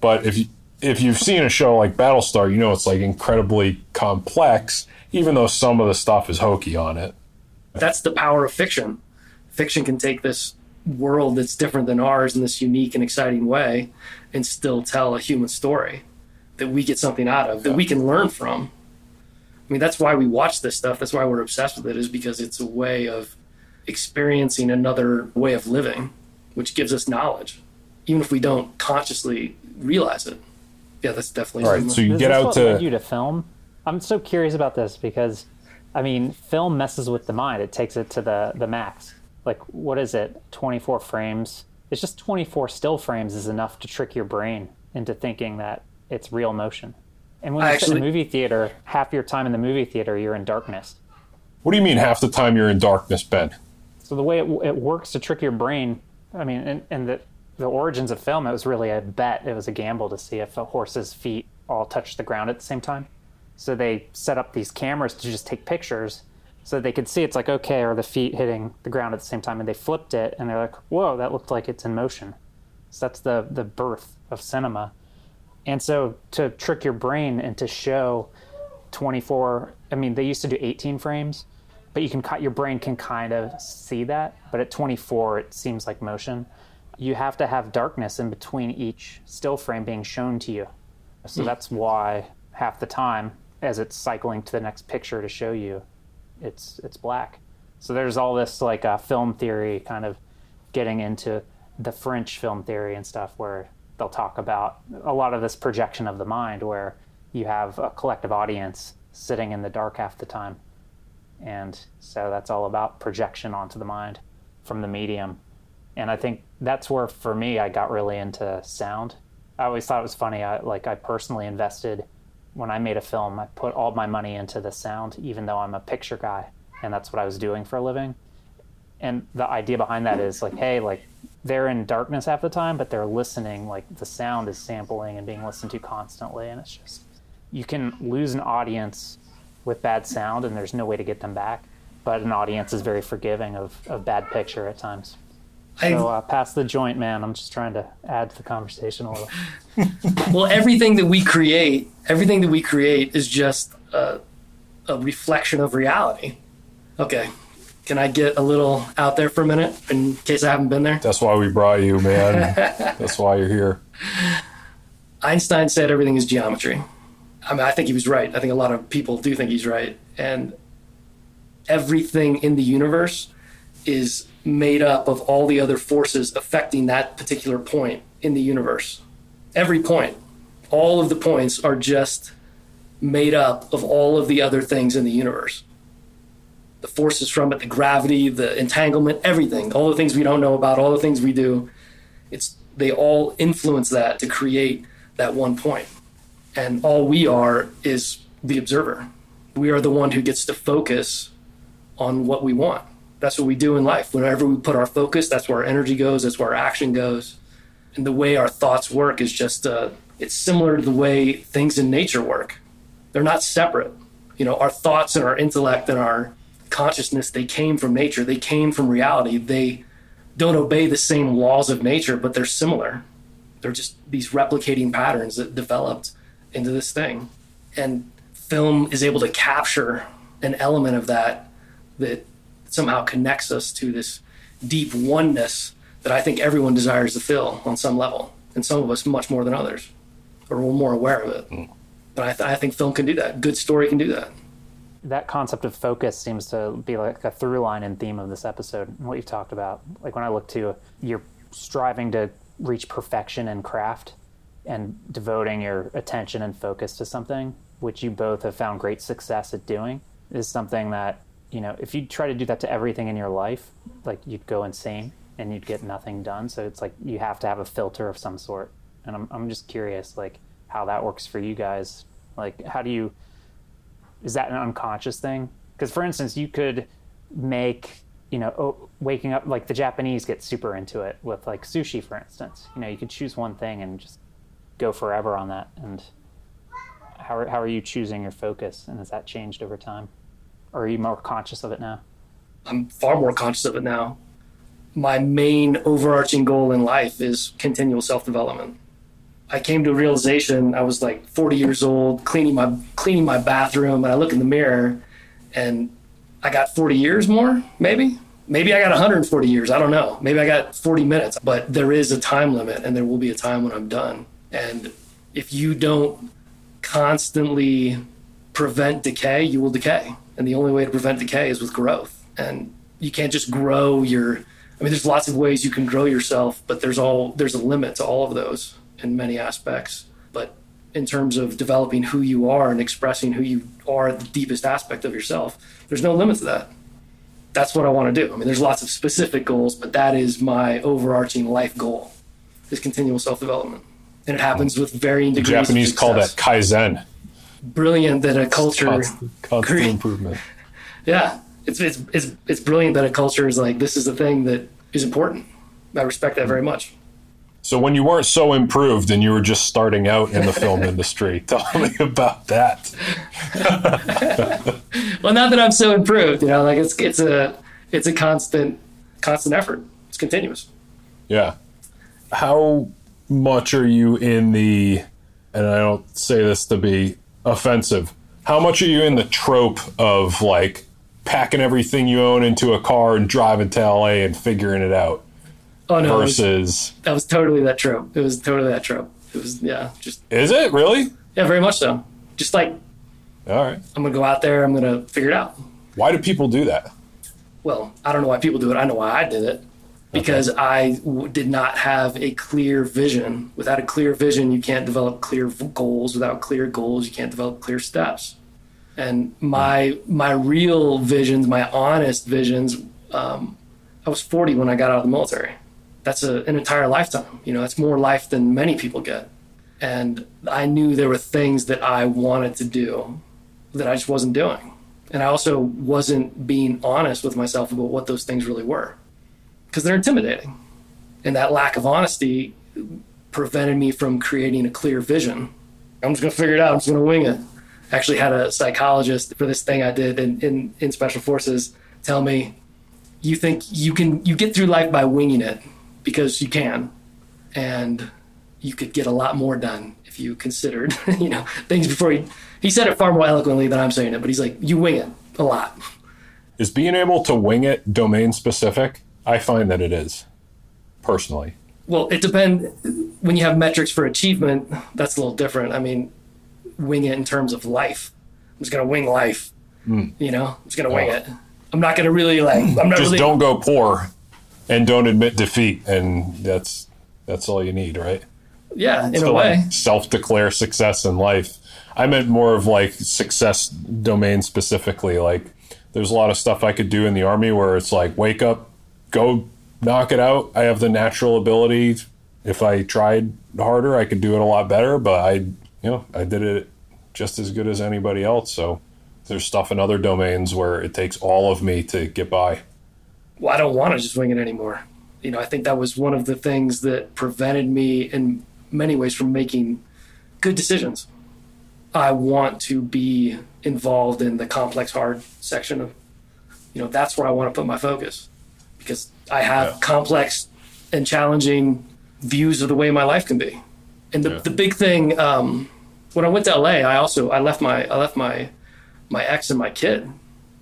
But if you if you've seen a show like Battlestar, you know it's like incredibly complex, even though some of the stuff is hokey on it. That's the power of fiction. Fiction can take this world that's different than ours in this unique and exciting way and still tell a human story that we get something out of, that we can learn from. I mean, that's why we watch this stuff. That's why we're obsessed with it, is because it's a way of experiencing another way of living, which gives us knowledge, even if we don't consciously realize it. Yeah, that's definitely All right, so you Is get this out what to led you to film? I'm so curious about this because, I mean, film messes with the mind. It takes it to the the max. Like, what is it? 24 frames. It's just 24 still frames is enough to trick your brain into thinking that it's real motion. And when I you're sitting in actually- a movie theater, half your time in the movie theater, you're in darkness. what do you mean half the time you're in darkness, Ben? So the way it, it works to trick your brain, I mean, and, and the, the origins of film, it was really a bet. It was a gamble to see if a horse's feet all touched the ground at the same time. So they set up these cameras to just take pictures, so they could see it's like okay, are the feet hitting the ground at the same time? And they flipped it, and they're like, whoa, that looked like it's in motion. So that's the the birth of cinema. And so to trick your brain and to show 24, I mean, they used to do 18 frames, but you can cut your brain can kind of see that. But at 24, it seems like motion. You have to have darkness in between each still frame being shown to you. So that's why half the time, as it's cycling to the next picture to show you, it's it's black. So there's all this like uh, film theory kind of getting into the French film theory and stuff where they'll talk about a lot of this projection of the mind where you have a collective audience sitting in the dark half the time. And so that's all about projection onto the mind from the medium. And I think that's where for me I got really into sound. I always thought it was funny. I like I personally invested when I made a film, I put all my money into the sound, even though I'm a picture guy and that's what I was doing for a living. And the idea behind that is like, hey, like they're in darkness half the time, but they're listening. Like the sound is sampling and being listened to constantly, and it's just you can lose an audience with bad sound, and there's no way to get them back. But an audience is very forgiving of, of bad picture at times. So uh, pass the joint, man. I'm just trying to add to the conversation a little. well, everything that we create, everything that we create is just a, a reflection of reality. Okay. Can I get a little out there for a minute in case I haven't been there? That's why we brought you, man. That's why you're here. Einstein said everything is geometry. I mean, I think he was right. I think a lot of people do think he's right. And everything in the universe is made up of all the other forces affecting that particular point in the universe. Every point, all of the points are just made up of all of the other things in the universe. The forces from it, the gravity, the entanglement, everything, all the things we don't know about, all the things we do, it's they all influence that to create that one point. And all we are is the observer. We are the one who gets to focus on what we want. That's what we do in life. Whenever we put our focus, that's where our energy goes, that's where our action goes. And the way our thoughts work is just, uh, it's similar to the way things in nature work. They're not separate. You know, our thoughts and our intellect and our consciousness, they came from nature, they came from reality. They don't obey the same laws of nature, but they're similar. They're just these replicating patterns that developed into this thing. And film is able to capture an element of that that somehow connects us to this deep oneness that I think everyone desires to feel on some level, and some of us much more than others, or we're more aware of it. Hmm. But I, th- I think film can do that. Good story can do that. That concept of focus seems to be like a through line and theme of this episode and what you've talked about. Like when I look to you're striving to reach perfection in craft and devoting your attention and focus to something, which you both have found great success at doing, is something that, you know, if you try to do that to everything in your life, like you'd go insane and you'd get nothing done. So it's like you have to have a filter of some sort. And I'm, I'm just curious, like, how that works for you guys. Like, how do you, is that an unconscious thing? Because, for instance, you could make, you know, oh, waking up, like the Japanese get super into it with like sushi, for instance. You know, you could choose one thing and just go forever on that. And how are, how are you choosing your focus? And has that changed over time? Or are you more conscious of it now? I'm far more conscious of it now. My main overarching goal in life is continual self development. I came to a realization I was like 40 years old, cleaning my cleaning my bathroom, and I look in the mirror, and I got 40 years more, maybe. Maybe I got 140 years. I don't know. Maybe I got 40 minutes. But there is a time limit, and there will be a time when I'm done. And if you don't constantly prevent decay, you will decay. And the only way to prevent decay is with growth. And you can't just grow your I mean there's lots of ways you can grow yourself, but there's all there's a limit to all of those in many aspects. But in terms of developing who you are and expressing who you are, the deepest aspect of yourself, there's no limit to that. That's what I want to do. I mean there's lots of specific goals, but that is my overarching life goal. Is continual self-development. And it happens with varying The degrees of Japanese call that kaizen. brilliant that a culture Constant, constant improvement. yeah it's, it's it's it's brilliant that a culture is like this is the thing that is important i respect that very much So when you weren't so improved and you were just starting out in the film industry, tell me about that. well, not that I'm so improved, you know, like it's it's a it's a constant constant effort. It's continuous. Yeah. How much are you in the and I don't say this to be offensive. How much are you in the trope of like packing everything you own into a car and driving to LA and figuring it out? Oh no, versus it was, that was totally that trope. It was totally that trope. It was yeah, just Is it really? Yeah, very much so. Just like All right. I'm gonna go out there. I'm gonna figure it out. Why do people do that? Well, I don't know why people do it. I know why I did it because okay. I w- did not have a clear vision. Without a clear vision, you can't develop clear goals. Without clear goals, you can't develop clear steps. And my my real visions, my honest visions, um, I was 40 when I got out of the military. That's a, an entire lifetime. You know, that's more life than many people get. And I knew there were things that I wanted to do that I just wasn't doing. And I also wasn't being honest with myself about what those things really were because they're intimidating. And that lack of honesty prevented me from creating a clear vision. I'm just going to figure it out. I'm just going to wing it. I actually had a psychologist for this thing I did in, in, in special forces tell me, you think you can, you get through life by winging it because you can. And you could get a lot more done if you considered, you know, things before you, he said it far more eloquently than I'm saying it, but he's like, you wing it a lot. Is being able to wing it domain specific? I find that it is, personally. Well, it depends. When you have metrics for achievement, that's a little different. I mean, wing it in terms of life. I'm just gonna wing life. Mm. You know, I'm just gonna wing oh. it. I'm not gonna really like. I'm not just really, don't go poor, and don't admit defeat, and that's that's all you need, right? Yeah, in so a way. Self-declare success in life. I meant more of like success domain specifically. Like, there's a lot of stuff I could do in the army where it's like, wake up, go knock it out. I have the natural ability. If I tried harder, I could do it a lot better. But I, you know, I did it just as good as anybody else. So there's stuff in other domains where it takes all of me to get by. Well, I don't want to just wing it anymore. You know, I think that was one of the things that prevented me in many ways from making good decisions. I want to be involved in the complex hard section of, you know, that's where I want to put my focus because I have yeah. complex and challenging views of the way my life can be. And the, yeah. the big thing, um, when I went to LA, I also, I left my, I left my, my ex and my kid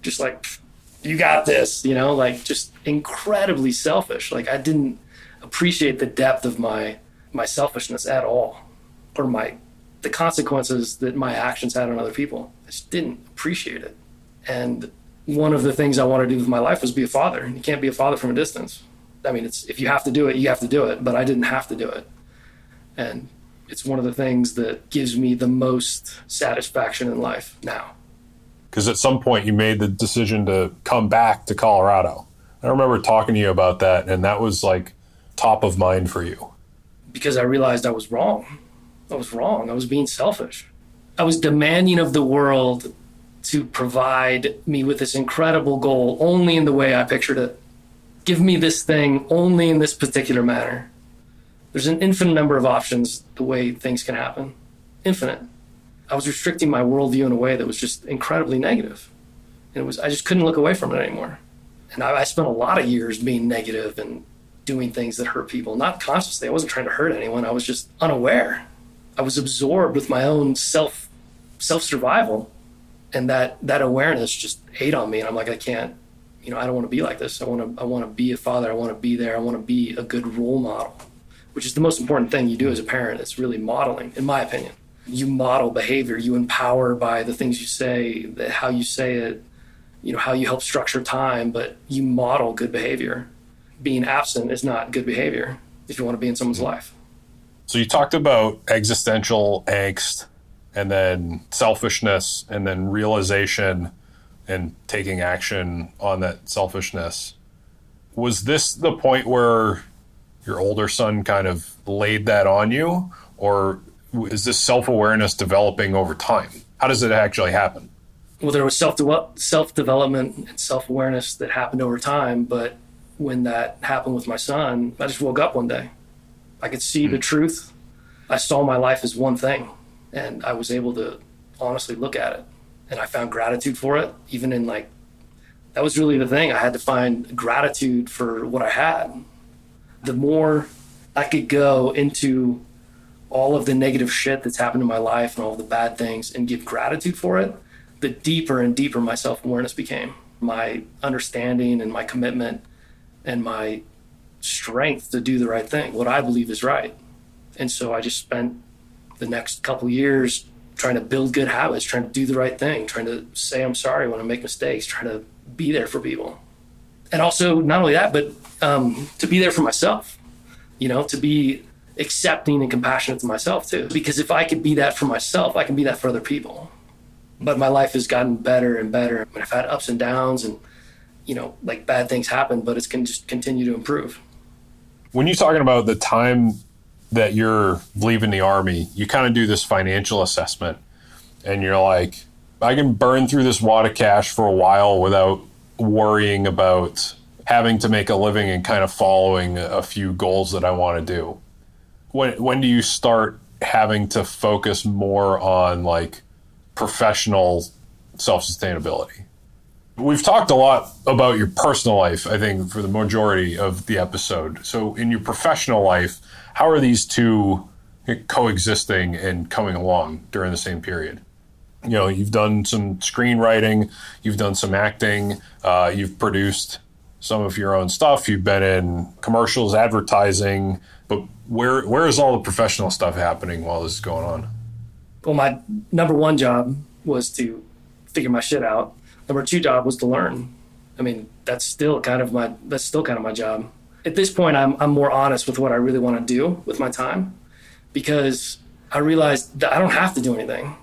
just like, you got this, you know, like just incredibly selfish. Like I didn't appreciate the depth of my, my selfishness at all or my the consequences that my actions had on other people. I just didn't appreciate it. And one of the things I wanted to do with my life was be a father. You can't be a father from a distance. I mean, it's if you have to do it, you have to do it, but I didn't have to do it. And it's one of the things that gives me the most satisfaction in life now. Because at some point you made the decision to come back to Colorado. I remember talking to you about that, and that was like top of mind for you because I realized I was wrong. I was wrong. I was being selfish. I was demanding of the world to provide me with this incredible goal only in the way I pictured it. Give me this thing only in this particular manner. There's an infinite number of options the way things can happen. Infinite. I was restricting my worldview in a way that was just incredibly negative. And it was I just couldn't look away from it anymore. And I, I spent a lot of years being negative and doing things that hurt people, not consciously. I wasn't trying to hurt anyone. I was just unaware. I was absorbed with my own self self survival, and that that awareness just ate on me. And I'm like, I can't. You know, I don't want to be like this. I want to. I want to be a father. I want to be there. I want to be a good role model, which is the most important thing you do as a parent. It's really modeling, in my opinion. You model behavior. You empower by the things you say, how you say it, you know, how you help structure time. But you model good behavior being absent is not good behavior if you want to be in someone's mm-hmm. life. So you talked about existential angst and then selfishness and then realization and taking action on that selfishness. Was this the point where your older son kind of laid that on you or is this self-awareness developing over time? How does it actually happen? Well, there was self self development and self awareness that happened over time, but when that happened with my son, I just woke up one day I could see the hmm. truth. I saw my life as one thing, and I was able to honestly look at it. And I found gratitude for it, even in like, that was really the thing. I had to find gratitude for what I had. The more I could go into all of the negative shit that's happened in my life and all the bad things and give gratitude for it, the deeper and deeper my self awareness became. My understanding and my commitment and my strength to do the right thing, what I believe is right. And so I just spent the next couple years trying to build good habits, trying to do the right thing, trying to say I'm sorry when I make mistakes, trying to be there for people. And also, not only that, but um, to be there for myself, you know, to be accepting and compassionate to myself too. Because if I could be that for myself, I can be that for other people. But my life has gotten better and better. I've had ups and downs and, you know, like bad things happen, but it's can just continue to improve. When you're talking about the time that you're leaving the army, you kind of do this financial assessment and you're like, I can burn through this wad of cash for a while without worrying about having to make a living and kind of following a few goals that I want to do. When when do you start having to focus more on like professional self-sustainability? We've talked a lot about your personal life, I think, for the majority of the episode. So, in your professional life, how are these two coexisting and coming along during the same period? You know, you've done some screenwriting, you've done some acting, uh, you've produced some of your own stuff, you've been in commercials, advertising, but where where is all the professional stuff happening while this is going on? Well, my number one job was to figure my shit out. Number two job was to learn. I mean, that's still kind of my that's still kind of my job. At this point, I'm I'm more honest with what I really want to do with my time, because I realized that I don't have to do anything.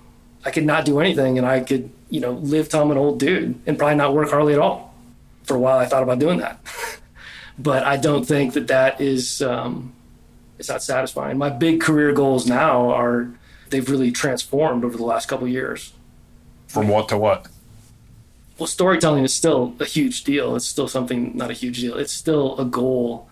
I could not do anything, and I could you know live till I'm an old dude and probably not work hardly at all. For a while, I thought about doing that, but I don't think that that is um, it's not satisfying. My big career goals now are they've really transformed over the last couple years. From what to what? Well, storytelling is still a huge deal. It's still something, not a huge deal. It's still a goal.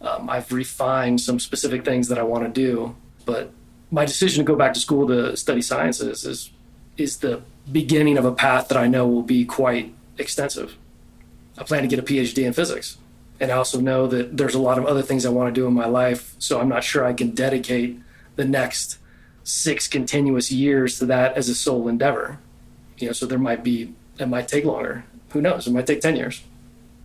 Um, I've refined some specific things that I want to do, but my decision to go back to school to study sciences is is the beginning of a path that I know will be quite extensive. I plan to get a PhD in physics. And I also know that there's a lot of other things I want to do in my life. So I'm not sure I can dedicate the next six continuous years to that as a sole endeavor. You know, so there might be, it might take longer. Who knows? It might take 10 years.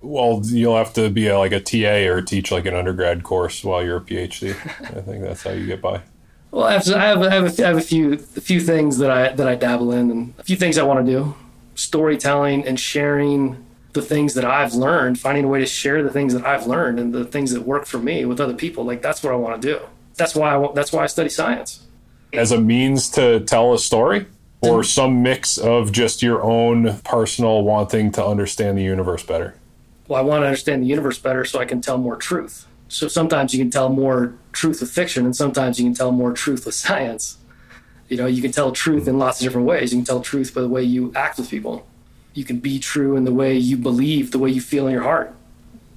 Well, you'll have to be a, like a TA or teach like an undergrad course while you're a PhD. I think that's how you get by. Well, I have, I have, I have, a, I have a few, a few things that I that I dabble in, and a few things I want to do. Storytelling and sharing the things that I've learned, finding a way to share the things that I've learned and the things that work for me with other people. Like that's what I want to do. That's why I want, that's why I study science. As a means to tell a story or some mix of just your own personal wanting to understand the universe better. Well, I want to understand the universe better so I can tell more truth. So sometimes you can tell more truth with fiction and sometimes you can tell more truth with science. You know, you can tell truth in lots of different ways. You can tell truth by the way you act with people you can be true in the way you believe, the way you feel in your heart.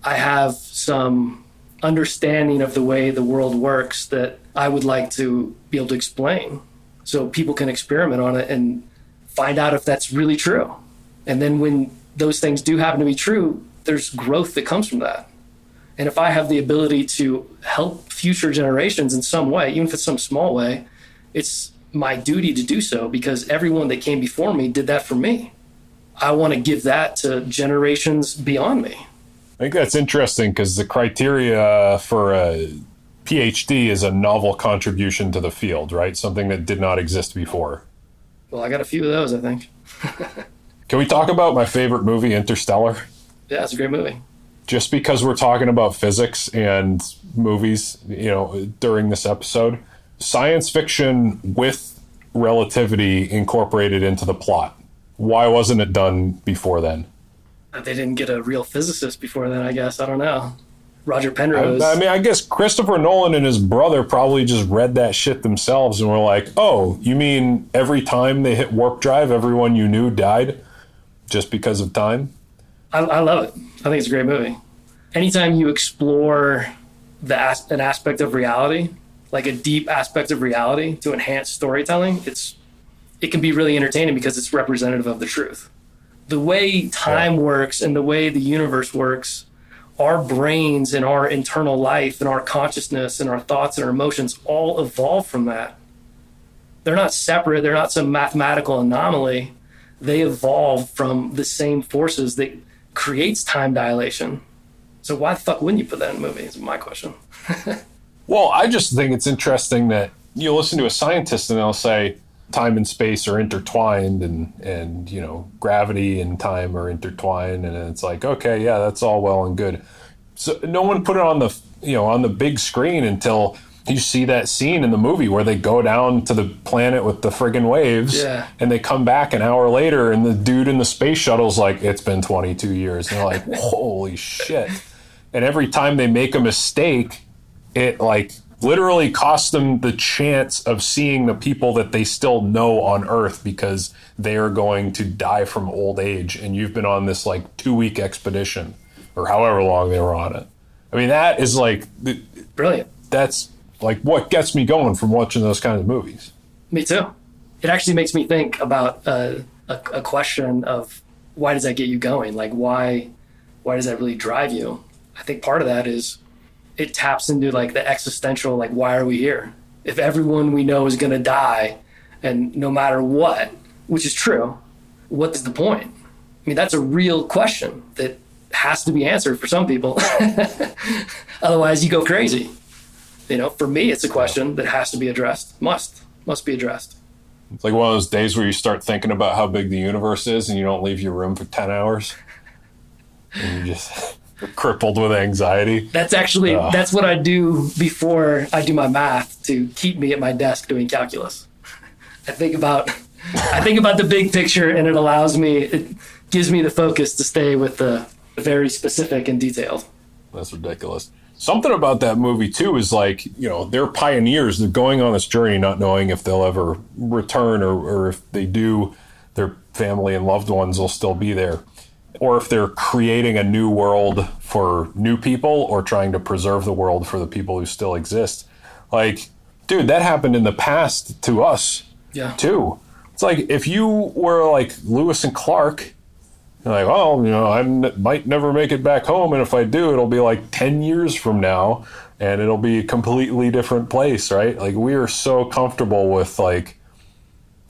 I have some understanding of the way the world works that I would like to be able to explain so people can experiment on it and find out if that's really true. And then when those things do happen to be true, there's growth that comes from that. And if I have the ability to help future generations in some way, even if it's some small way, it's my duty to do so because everyone that came before me did that for me. I want to give that to generations beyond me. I think that's interesting because the criteria for a PhD is a novel contribution to the field, right? Something that did not exist before. Well, I got a few of those, I think. Can we talk about my favorite movie, Interstellar? Yeah, it's a great movie. Just because we're talking about physics and movies, you know, during this episode, science fiction with relativity incorporated into the plot why wasn't it done before then? Uh, they didn't get a real physicist before then, I guess. I don't know. Roger Penrose. I, I, mean, I guess Christopher Nolan and his brother probably just read that shit themselves and were like, oh, you mean every time they hit warp drive, everyone you knew died just because of time? I, I love it. I think it's a great movie. Anytime you explore the as- an aspect of reality, like a deep aspect of reality to enhance storytelling, it's it can be really entertaining because it's representative of the truth. The way time Yeah. works and the way the universe works, our brains and our internal life and our consciousness and our thoughts and our emotions all evolve from that. They're not separate, they're not some mathematical anomaly. They evolve from the same forces that creates time dilation. So why the fuck wouldn't you put that in a movie? Is my question. Well, I just think it's interesting that you listen to a scientist and they'll say time and space are intertwined and and you know gravity and time are intertwined and it's like okay yeah that's all well and good. So no one put it on the you know on the big screen until you see that scene in the movie where they go down to the planet with the friggin' waves Yeah. and they come back an hour later and the dude in the space shuttle's like it's been 22 years. And they're like holy shit. And every time they make a mistake it like literally cost them the chance of seeing the people that they still know on earth because they are going to die from old age and you've been on this like two week expedition or however long they were on it i mean that is like Brilliant. that's like what gets me going from watching those kinds of movies Me too. It actually makes me think about uh, a, a question of why does that get you going? Like why why does that really drive you? I think part of that is it taps into like the existential like why are we here? If everyone we know is going to die and no matter what, which is true, what is the point? I mean that's a real question that has to be answered for some people. Otherwise you go crazy. You know, for me it's a question that has to be addressed. Must must be addressed. it's like one of those days where you start thinking about how big the universe is and you don't leave your room for 10 hours and you just crippled with anxiety That's actually that's what I do before I do my math to keep me at my desk doing calculus. I think about I think about the big picture and it allows me it gives me the focus to stay with the very specific and detailed. That's ridiculous. Something about that movie too is like, you know, they're pioneers. They're going on this journey not knowing if they'll ever return or, or if they do, their family and loved ones will still be there. Or if they're creating a new world for new people or trying to preserve the world for the people who still exist. Like, dude, that happened in the past to us Yeah. too. It's like if you were like Lewis and Clark, you're like, oh, you know, I n- might never make it back home, and if I do, it'll be like ten years from now, and it'll be a completely different place, right? Like we are so comfortable with like,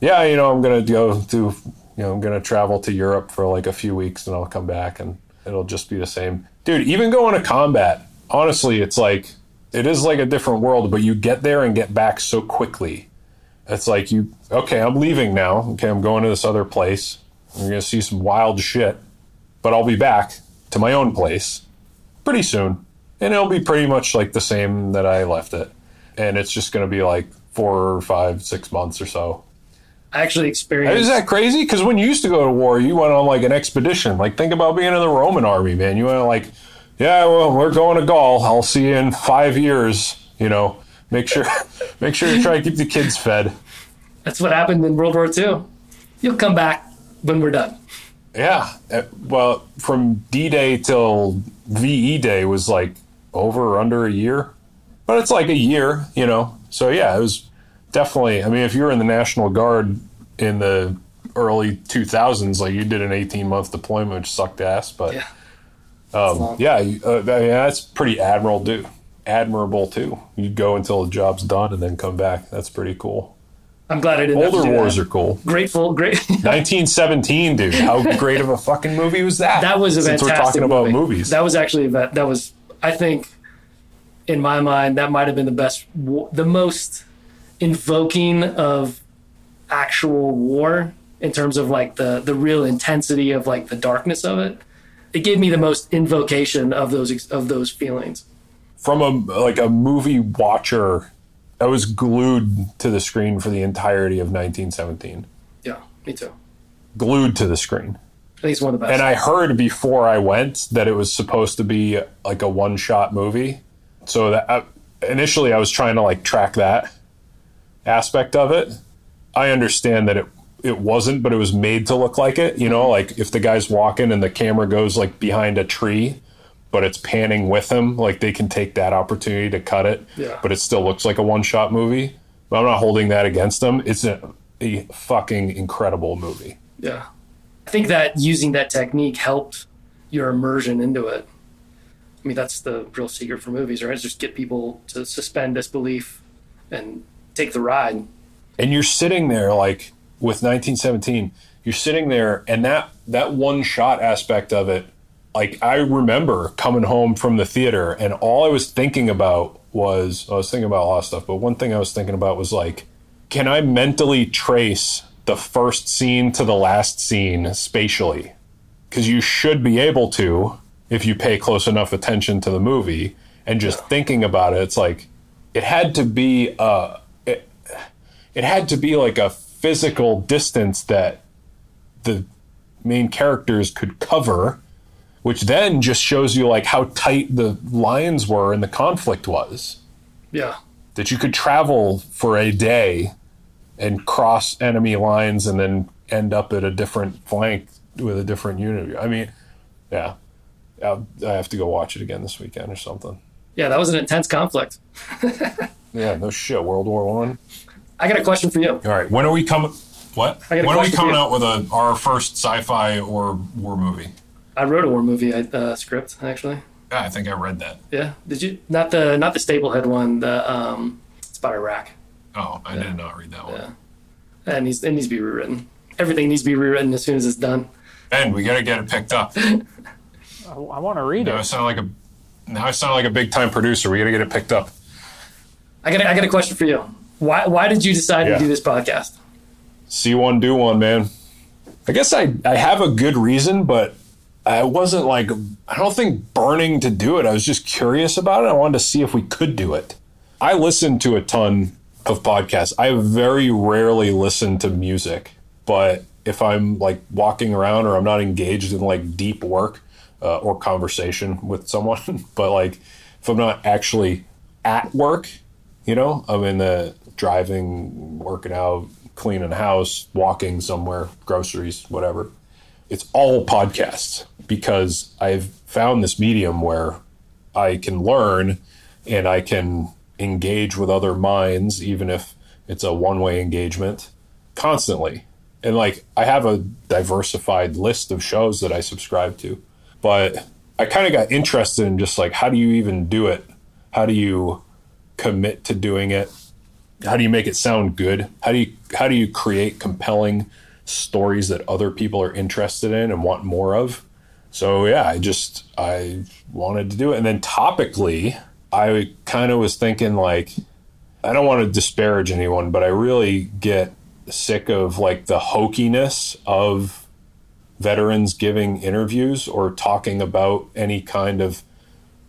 yeah, you know, I'm gonna go to, you know, I'm gonna travel to Europe for like a few weeks, and I'll come back, and it'll just be the same, dude. Even going to combat, honestly, it's like it is like a different world, but you get there and get back so quickly. It's like you, okay, I'm leaving now. Okay, I'm going to this other place. I'm going to see some wild shit, but I'll be back to my own place pretty soon. And it'll be pretty much like the same that I left it. And it's just going to be like four or five, six months or so. Actually experienced Is that crazy? Because when you used to go to war, you went on like an expedition. Like, think about being in the Roman army, man. You went like, yeah, well, we're going to Gaul. I'll see you in five years. You know, make sure, make sure you try to keep the kids fed. that's what happened in World War II. You'll come back when we're done. Yeah. Uh, Well, from D Day till VE Day was like over or under a year, but it's like a year, you know. So yeah, it was definitely. I mean, if you were in the National Guard in the early 2000s, like you did an 18 month deployment, which sucked ass, but Yeah. um, yeah, uh, I mean, that's pretty admirable too. Admirable too. You go until the job's done and then come back. That's pretty cool. I'm glad I didn't Older wars that. are cool. grateful great 1917, dude. How great of a fucking movie was that? that was a Since fantastic we're talking about movie. movies. That was actually that was I think in my mind that might have been the best the most invoking of actual war in terms of like the the real intensity of like the darkness of it. It gave me the most invocation of those of those feelings. From a like a movie watcher, I was glued to the screen for the entirety of 1917. Yeah, me too. Glued to the screen. I think it's one of the best. And I heard before I went that it was supposed to be like a one shot movie. So that I, initially I was trying to like track that aspect of it. I understand that it it wasn't, but it was made to look like it. You know, mm-hmm. like if the guy's walking and the camera goes like behind a tree, but it's panning with him. Like they can take that opportunity to cut it, Yeah. but it still looks like a one shot movie. But I'm not holding that against them. It's a, a fucking incredible movie. Yeah. I think that using that technique helped your immersion into it. I mean, that's the real secret for movies, right? Is just get people to suspend disbelief and take the ride. and you're sitting there like with 1917 you're sitting there and that that one shot aspect of it like i remember coming home from the theater and all i was thinking about was i was thinking about a lot of stuff but one thing i was thinking about was like can i mentally trace the first scene to the last scene spatially because you should be able to if you pay close enough attention to the movie and just thinking about it it's like it had to be uh it, had to be like a physical distance that the main characters could cover which then just shows you like how tight the lines were and the conflict was. Yeah. that you could travel for a day and cross enemy lines and then end up at a different flank with a different unit. I mean yeah. I have to go watch it again this weekend or something. Yeah, that was an intense conflict. yeah no shit. World war one I got a question for you. All right. When are we coming? What? I got When are we coming out with a our first sci-fi or war movie? I wrote a war movie uh, script, actually. Yeah, I think I read that. Yeah. Did you? Not the not the Staplehead one. The um, it's about Iraq. Oh, I did not read that one. Yeah. That needs it needs to be rewritten. Everything needs to be rewritten as soon as it's done. And we got to get it picked up. I, I want to read Now I it. sound like a now I sound like a big time producer. We got to get it picked up. I got a, I got a question for you. Why why did you decide Yeah. to do this podcast? See one, do one, man. I guess I I have a good reason, but I wasn't like I don't think burning to do it. I was just curious about it. I wanted to see if we could do it. I listen to a ton of podcasts. I very rarely listen to music, but if I'm like walking around or I'm not engaged in like deep work uh, or conversation with someone, but like if I'm not actually at work, you know, I'm in the driving, working out, cleaning house, walking somewhere, groceries, whatever. It's all podcasts because I've found this medium where I can learn and I can engage with other minds, even if it's a one way engagement, constantly. And like, I have a diversified list of shows that I subscribe to, but I kind of got interested in just like, how do you even do it? How do you commit to doing it? How do you make it sound good? How do you how do you create compelling stories that other people are interested in and want more of? So yeah, I just I wanted to do it, and then topically, I kind of was thinking like, I don't want to disparage anyone, but I really get sick of like the hokiness of veterans giving interviews or talking about any kind of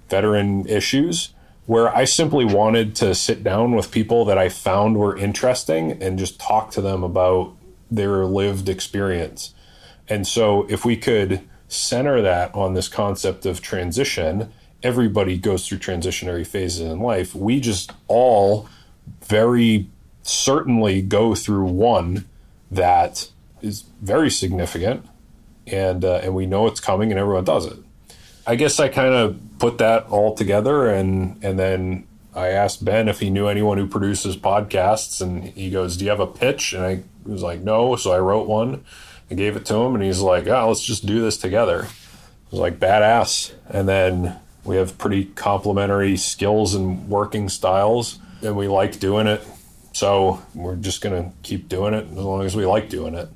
veteran issues where I simply wanted to sit down with people that I found were interesting and just talk to them about their lived experience. And so if we could center that on this concept of transition, everybody goes through transitionary phases in life. We just all very certainly go through one that is very significant and uh, and we know it's coming and everyone does it. I guess I kind of put that all together and and then I asked Ben if he knew anyone who produces podcasts and he goes, "Do you have a pitch?" And I was like, "No." So I wrote one. I gave it to him and he's like, "Ah, let's just do this together." I was like, "Badass." And then we have pretty complementary skills and working styles and we like doing it. So we're just going to keep doing it as long as we like doing it.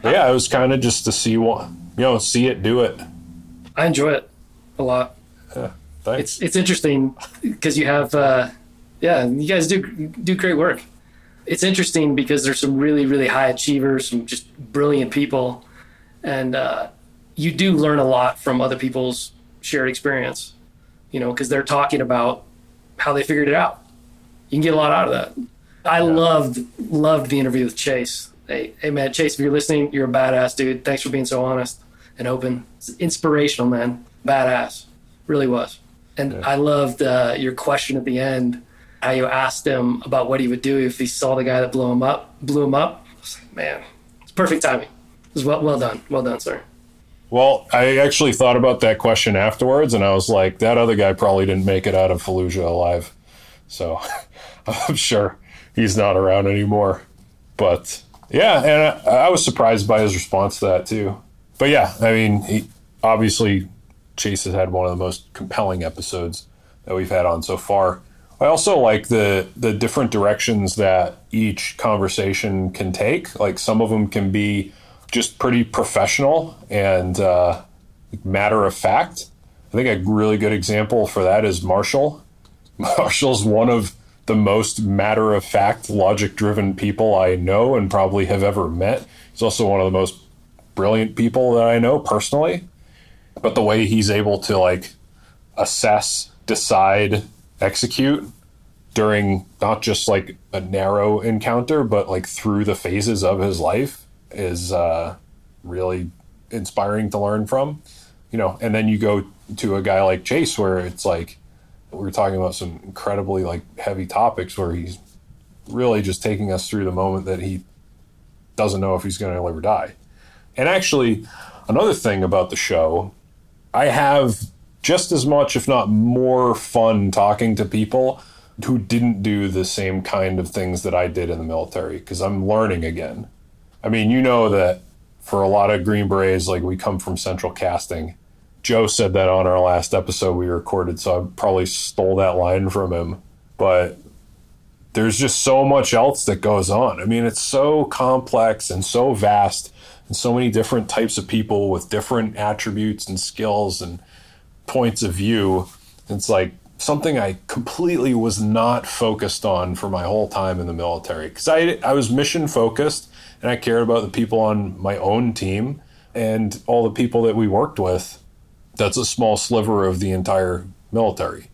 But yeah, it was kind of just to see what, you know, see it, do it. I enjoy it a lot. Thanks. It's it's interesting because you have uh, yeah, you guys do do great work. It's interesting because there's some really really high achievers, some just brilliant people, and uh, you do learn a lot from other people's shared experience. You know, because they're talking about how they figured it out. You can get a lot out of that. I loved loved the interview with Chase. Hey, hey man, Chase, if you're listening, you're a badass dude. Thanks for being so honest and open. It's inspirational, man. Badass, really was. And I loved uh, your question at the end, how you asked him about what he would do if he saw the guy that blew him up. Blew him up. I was like, man, it's perfect timing. It was well, well done. Well done, sir. Well, I actually thought about that question afterwards, and I was like, that other guy probably didn't make it out of Fallujah alive. So I'm sure he's not around anymore. But yeah, and I, I was surprised by his response to that too. But yeah, I mean, he, obviously, Chase has had one of the most compelling episodes that we've had on so far. I also like the the different directions that each conversation can take. Like some of them can be just pretty professional and uh, matter of fact. I think a really good example for that is Marshall. Marshall's one of the most matter of fact, logic driven people I know and probably have ever met. He's also one of the most brilliant people that I know personally. But the way he's able to like assess, decide, execute during not just like a narrow encounter, but like through the phases of his life is uh, really inspiring to learn from. You know, and then you go to a guy like Chase where it's like we are talking about some incredibly like heavy topics where he's really just taking us through the moment that he doesn't know if he's going to live or die. And actually, another thing about the show, I have just as much, if not more, fun talking to people who didn't do the same kind of things that I did in the military because I'm learning again. I mean, you know that for a lot of Green Berets, like we come from central casting. Joe said that on our last episode we recorded, so I probably stole that line from him. But there's just so much else that goes on. I mean, it's so complex and so vast, and so many different types of people with different attributes and skills and points of view. It's like something I completely was not focused on for my whole time in the military because I, I was mission focused and I cared about the people on my own team and all the people that we worked with. That's a small sliver of the entire military.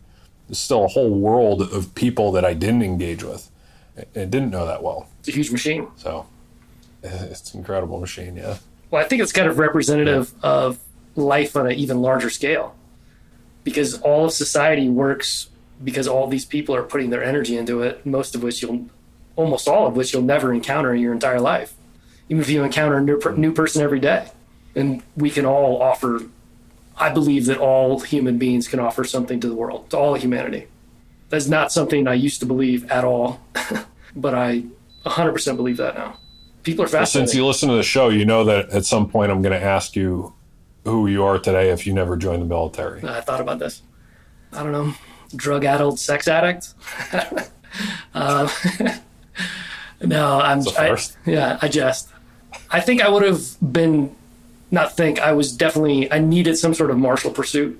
There's still a whole world of people that I didn't engage with and didn't know that well. It's a huge machine. So it's an incredible machine, yeah. Well, I think it's kind of representative yeah. of life on an even larger scale because all of society works because all these people are putting their energy into it, most of which you'll almost all of which you'll never encounter in your entire life, even if you encounter a new, new person every day. And we can all offer, I believe that all human beings can offer something to the world, to all humanity. That's not something I used to believe at all, but I 100% believe that now. People are fascinated. Since you listen to the show, you know that at some point I'm going to ask you who you are today if you never joined the military. I thought about this. I don't know, drug addled sex addict. um, No, I'm. I, yeah, I just. I think I would have been, not think. I was definitely. I needed some sort of martial pursuit.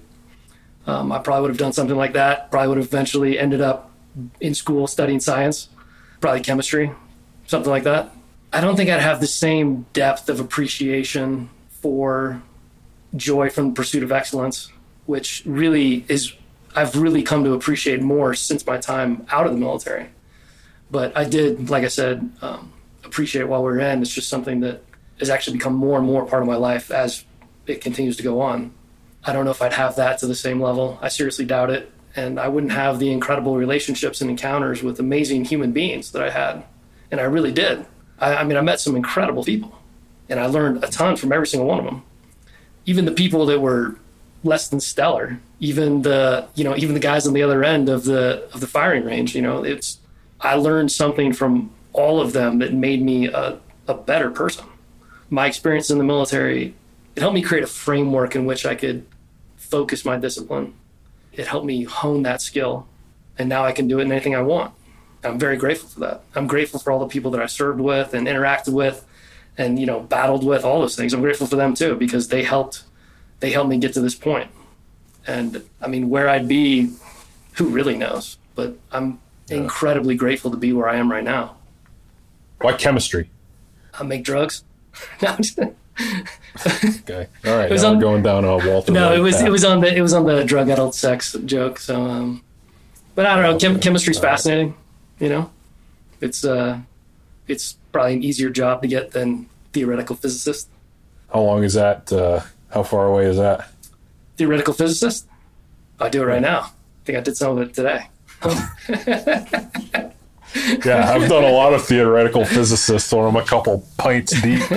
Um, I probably would have done something like that. Probably would have eventually ended up in school studying science, probably chemistry, something like that. I don't think I'd have the same depth of appreciation for joy from the pursuit of excellence, which really is I've really come to appreciate more since my time out of the military. But I did, like I said, um, appreciate while we are in. It's just something that has actually become more and more part of my life as it continues to go on. I don't know if I'd have that to the same level. I seriously doubt it. And I wouldn't have the incredible relationships and encounters with amazing human beings that I had. And I really did. I, I mean, I met some incredible people and I learned a ton from every single one of them. Even the people that were less than stellar, even the, you know, even the guys on the other end of the, of the firing range, you know, it's, I learned something from all of them that made me a, a better person. My experience in the military, it helped me create a framework in which I could focus my discipline. It helped me hone that skill. And now I can do it in anything I want. I'm very grateful for that. I'm grateful for all the people that I served with and interacted with and, you know, battled with all those things. I'm grateful for them too because they helped they helped me get to this point. And I mean, where I'd be, who really knows? But I'm yeah. incredibly grateful to be where I am right now. Why chemistry? I make drugs. okay. All right. It was now on, we're going down a Walter. No, it was path. it was on the it was on the drug adult sex joke. So, um, but I don't know. Chem- chemistry's All fascinating. Right. You know, it's uh, it's probably an easier job to get than theoretical physicist. How long is that? Uh, how far away is that? Theoretical physicist. I do it right now. I think I did some of it today. yeah, I've done a lot of theoretical physicists, so I'm a couple pints deep.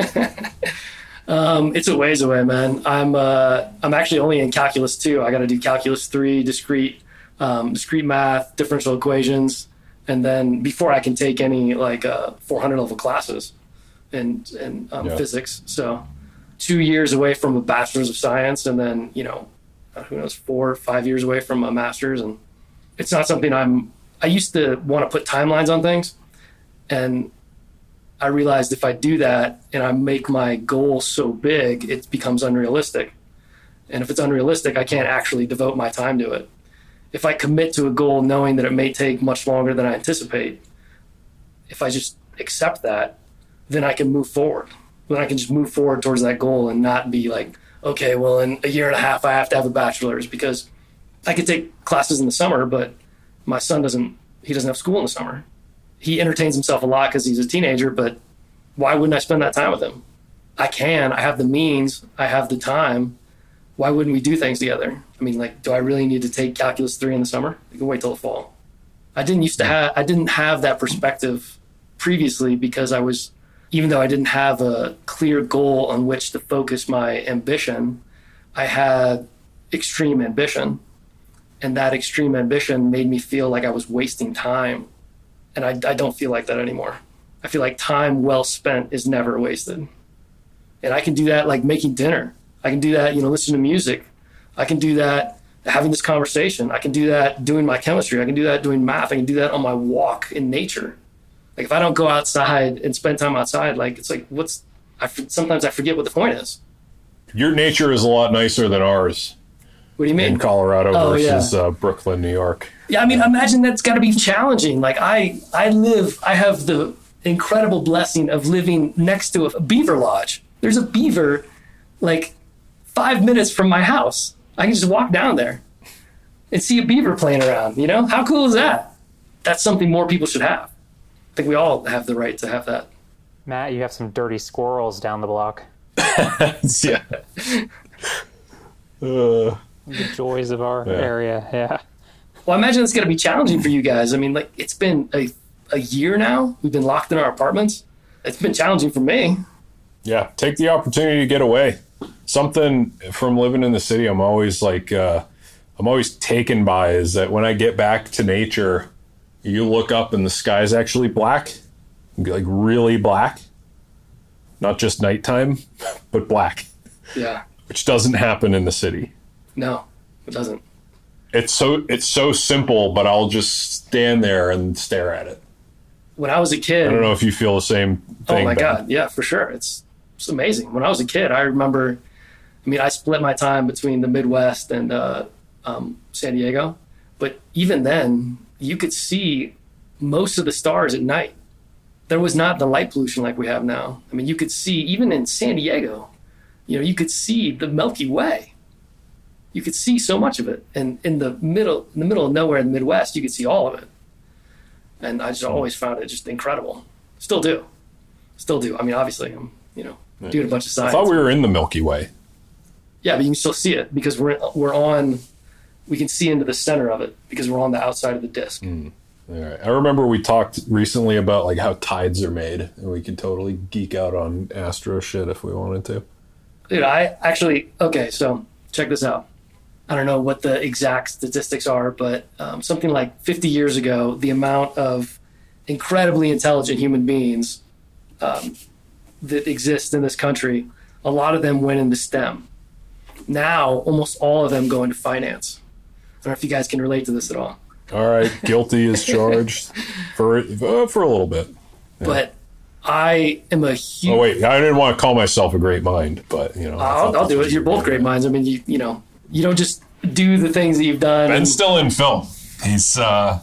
Um, it's a ways away, man. I'm uh, I'm actually only in calculus two. I got to do calculus three, discrete, um, discrete math, differential equations, and then before I can take any like uh, 400 level classes in in um, Yeah. physics. So two years away from a bachelor's of science, and then you know, uh, who knows, four five years away from a master's, and it's not something I'm. I used to want to put timelines on things, and I realized if I do that and I make my goal so big, it becomes unrealistic. And if it's unrealistic, I can't actually devote my time to it. If I commit to a goal knowing that it may take much longer than I anticipate, if I just accept that, then I can move forward. Then I can just move forward towards that goal and not be like, okay, well, in a year and a half, I have to have a bachelor's because I could take classes in the summer, but my son doesn't, he doesn't have school in the summer he entertains himself a lot because he's a teenager, but why wouldn't I spend that time with him? I can. I have the means. I have the time. Why wouldn't we do things together? I mean, like, do I really need to take calculus three in the summer? I can wait till the fall. I didn't used to have. I didn't have that perspective previously because I was, even though I didn't have a clear goal on which to focus my ambition, I had extreme ambition, and that extreme ambition made me feel like I was wasting time and I, I don't feel like that anymore. I feel like time well spent is never wasted. And I can do that like making dinner. I can do that, you know, listening to music. I can do that having this conversation. I can do that doing my chemistry. I can do that doing math. I can do that on my walk in nature. Like if I don't go outside and spend time outside, like it's like what's I sometimes I forget what the point is. Your nature is a lot nicer than ours What do you mean? in Colorado Oh, versus yeah. uh, Brooklyn, New York. Yeah, I mean, imagine that's got to be challenging. Like I, I live, I have the incredible blessing of living next to a beaver lodge. There's a beaver, like five minutes from my house. I can just walk down there and see a beaver playing around. You know, how cool is that? That's something more people should have. I think we all have the right to have that. Matt, you have some dirty squirrels down the block. yeah. Uh, The joys of our area. Yeah. Well, I imagine it's going to be challenging for you guys. I mean, like it's been a, a year now. We've been locked in our apartments. It's been challenging for me. yeah. Take the opportunity to get away. Something from living in the city, I'm always like, uh, I'm always taken by is that when I get back to nature, you look up and the sky's actually black, like really black, not just nighttime, but black, Yeah. which doesn't happen in the city. No, it doesn't. It's so it's so simple, but I'll just stand there and stare at it. When I was a kid, I don't know if you feel the same thing. Oh my Ben. god, yeah, for sure. It's it's amazing. When I was a kid, I remember. I mean, I split my time between the Midwest and uh, um, San Diego, but even then, you could see most of the stars at night. There was not the light pollution like we have now. I mean, you could see even in San Diego, you know, you could see the Milky Way. You could see so much of it, and in the middle, in the middle of nowhere in the Midwest, you could see all of it. And I just always found it just incredible. Still do, still do. I mean, obviously, I'm you know doing a bunch of I thought we were in the Milky Way. Yeah, but you can still see it because we're we're on. We can see into the center of it because we're on the outside of the disk. All right. I remember we talked recently about like how tides are made, and we could totally geek out on astro shit if we wanted to. Dude, I actually okay. So check this out. I don't know what the exact statistics are, but um, something like 50 years ago, the amount of incredibly intelligent human beings um, that exist in this country, a lot of them went into STEM. Now, almost all of them go into finance. I don't know if you guys can relate to this at all. All right, guilty is charged for uh, for a little bit. But I am a huge. Oh wait, I didn't want to call myself a great mind, but you know, I'll, I'll do it. You're both great minds. I mean, you you know, you don't just do the things that you've done. Ben's still in film. He's uh,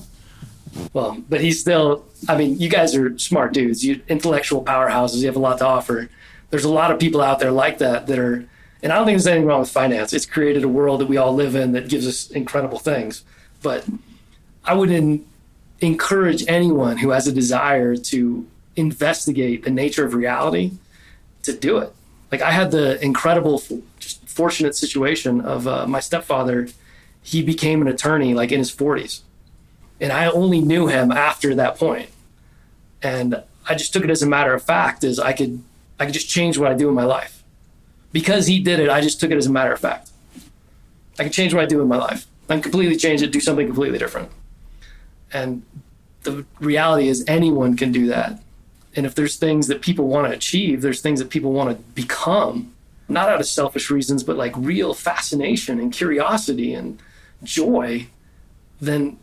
well, but he's still. I mean, you guys are smart dudes. You intellectual powerhouses. You have a lot to offer. There's a lot of people out there like that that are, and I don't think there's anything wrong with finance. It's created a world that we all live in that gives us incredible things. But I would en- encourage anyone who has a desire to investigate the nature of reality to do it. Like I had the incredible, just fortunate situation of uh, my stepfather. He became an attorney like in his 40s, and I only knew him after that point. And I just took it as a matter of fact, is I could I could just change what I do in my life. Because he did it, I just took it as a matter of fact. I can change what I do in my life. I can completely change it, do something completely different. And the reality is, anyone can do that. And if there's things that people want to achieve, there's things that people want to become, not out of selfish reasons, but like real fascination and curiosity and joy, then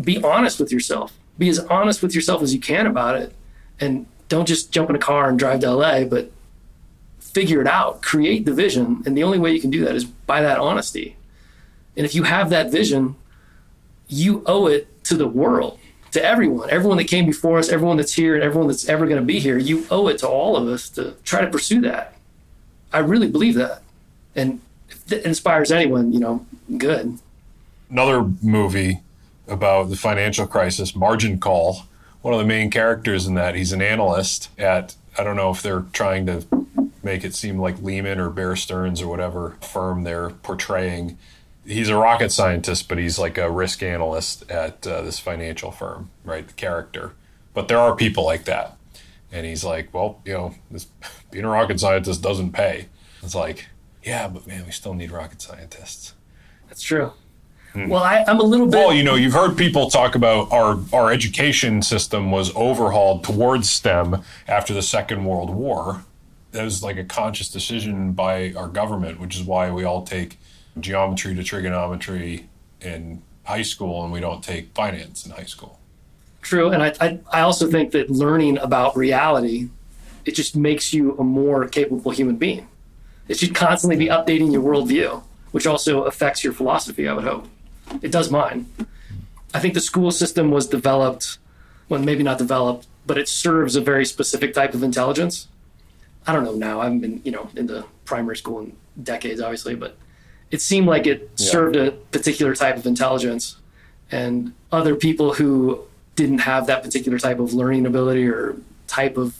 be honest with yourself. Be as honest with yourself as you can about it. And don't just jump in a car and drive to LA, but figure it out, create the vision. And the only way you can do that is by that honesty. And if you have that vision, you owe it to the world, to everyone, everyone that came before us, everyone that's here, and everyone that's ever going to be here. You owe it to all of us to try to pursue that. I really believe that. And if it inspires anyone, you know, good. Another movie about the financial crisis, Margin Call. One of the main characters in that, he's an analyst at, I don't know if they're trying to make it seem like Lehman or Bear Stearns or whatever firm they're portraying. He's a rocket scientist, but he's like a risk analyst at uh, this financial firm, right? The character. But there are people like that. And he's like, well, you know, this, being a rocket scientist doesn't pay. It's like, yeah, but man, we still need rocket scientists. That's true. Well, I, I'm a little bit. Well, you know, you've heard people talk about our our education system was overhauled towards STEM after the Second World War. That was like a conscious decision by our government, which is why we all take geometry to trigonometry in high school and we don't take finance in high school. True, and I, I I also think that learning about reality, it just makes you a more capable human being. It should constantly be updating your worldview, which also affects your philosophy. I would hope it does mine. I think the school system was developed, well, maybe not developed, but it serves a very specific type of intelligence. I don't know now. I haven't been, you know, in the primary school in decades, obviously, but it seemed like it served a particular type of intelligence, and other people who didn't have that particular type of learning ability or type of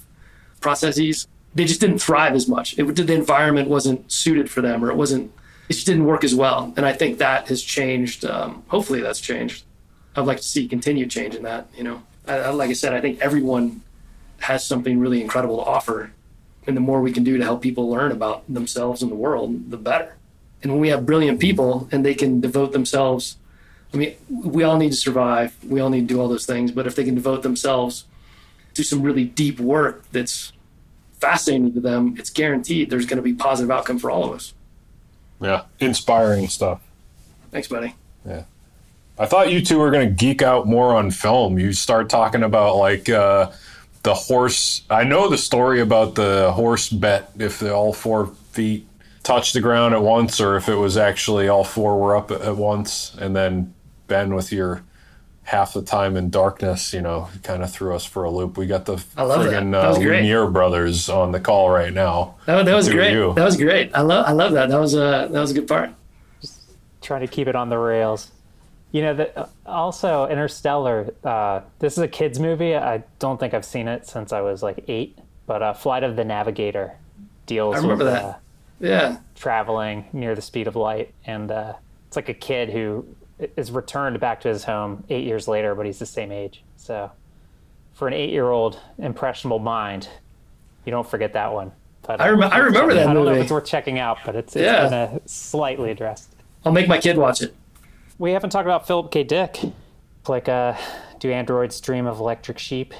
processes, they just didn't thrive as much. It, the environment wasn't suited for them, or it wasn't. It just didn't work as well. And I think that has changed. Um, hopefully, that's changed. I'd like to see continued change in that. You know, I, like I said, I think everyone has something really incredible to offer, and the more we can do to help people learn about themselves and the world, the better. And when we have brilliant people and they can devote themselves, I mean, we all need to survive. We all need to do all those things. But if they can devote themselves to some really deep work that's fascinating to them, it's guaranteed there's going to be positive outcome for all of us. Yeah, inspiring stuff. Thanks, buddy. Yeah. I thought you two were going to geek out more on film. You start talking about like uh, the horse. I know the story about the horse bet if the all four feet touched the ground at once, or if it was actually all four were up at once, and then Ben with your half the time in darkness, you know, kind of threw us for a loop. We got the I love that. friggin' That uh. Lumiere brothers on the call right now. That, that was Who great. That was great. I love I love that. That was a that was a good part. Just trying to keep it on the rails. You know, the, uh, also Interstellar. Uh, this is a kids movie. I don't think I've seen it since I was like eight. But uh, Flight of the Navigator deals I remember with that. Uh, Yeah. traveling near the speed of light, and uh, it's like a kid who is returned back to his home eight years later, but he's the same age. So, for an eight-year-old impressionable mind, you don't forget that one. But I rem- I remember that I don't know if it's worth checking out, but it's, it's Yeah. been uh, slightly addressed. I'll make my kid watch it. We haven't talked about Philip K. Dick. Like, uh, do androids dream of electric sheep?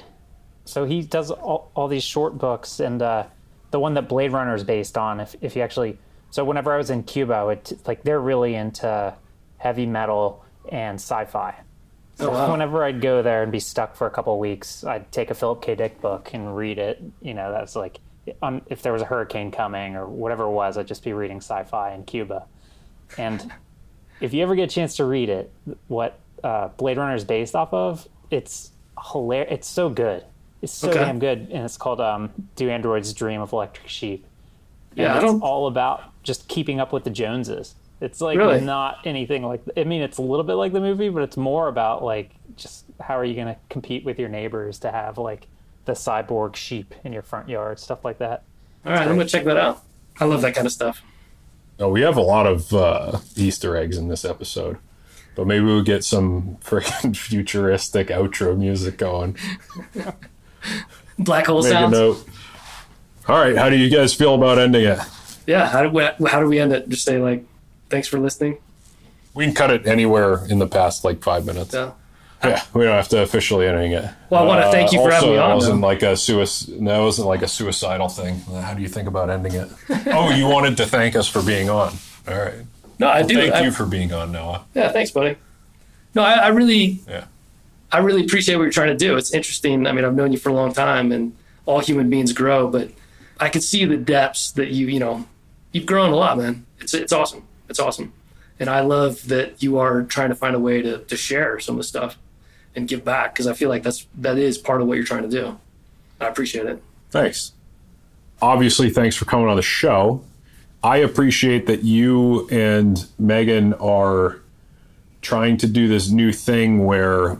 So he does all, all these short books, and uh, the one that Blade Runner is based on. If if you actually, so whenever I was in Cuba, it like they're really into heavy metal and sci-fi. So Oh, wow. whenever I'd go there and be stuck for a couple of weeks, I'd take a Philip K. Dick book and read it. You know, that's like on, if there was a hurricane coming or whatever it was, I'd just be reading sci-fi in Cuba. And if you ever get a chance to read it, what uh, Blade Runner is based off of, it's hilarious. It's so good. It's so Okay. damn good, and it's called um, "Do Androids Dream of Electric Sheep?" And Yeah, it's all about just keeping up with the Joneses. It's like Really? not anything like. I mean, it's a little bit like the movie, but it's more about like just how are you going to compete with your neighbors to have like the cyborg sheep in your front yard, stuff like that. All right, I'm gonna check that out. I love that kind of stuff. Oh, we have a lot of uh, Easter eggs in this episode, but maybe we'll get some freaking futuristic outro music going. Black hole Make sounds. All right, how do you guys feel about ending it? yeah, how do we how do we end it? Just say like, thanks for listening. We can cut it anywhere in the past like five minutes. Yeah. Yeah, we don't have to officially ending it. Well, I wanna thank you for also, having me on. that Wasn't though. like a suicide. That wasn't like a suicidal thing. Uh, how do you think about ending it? oh, you wanted to thank us for being on. All right. No, I do. Thank I- you for being on, Noah. Yeah, thanks, buddy. No, I, I really, Yeah. I really appreciate what you're trying to do. It's interesting. I mean, I've known you for a long time, and all human beings grow, but I can see the depths that you, you know, you've grown a lot, man. It's it's awesome. It's awesome, and I love that you are trying to find a way to to share some of the stuff and give back because I feel like that's that is part of what you're trying to do. I appreciate it. Thanks. Obviously, thanks for coming on the show. I appreciate that you and Megan are trying to do this new thing where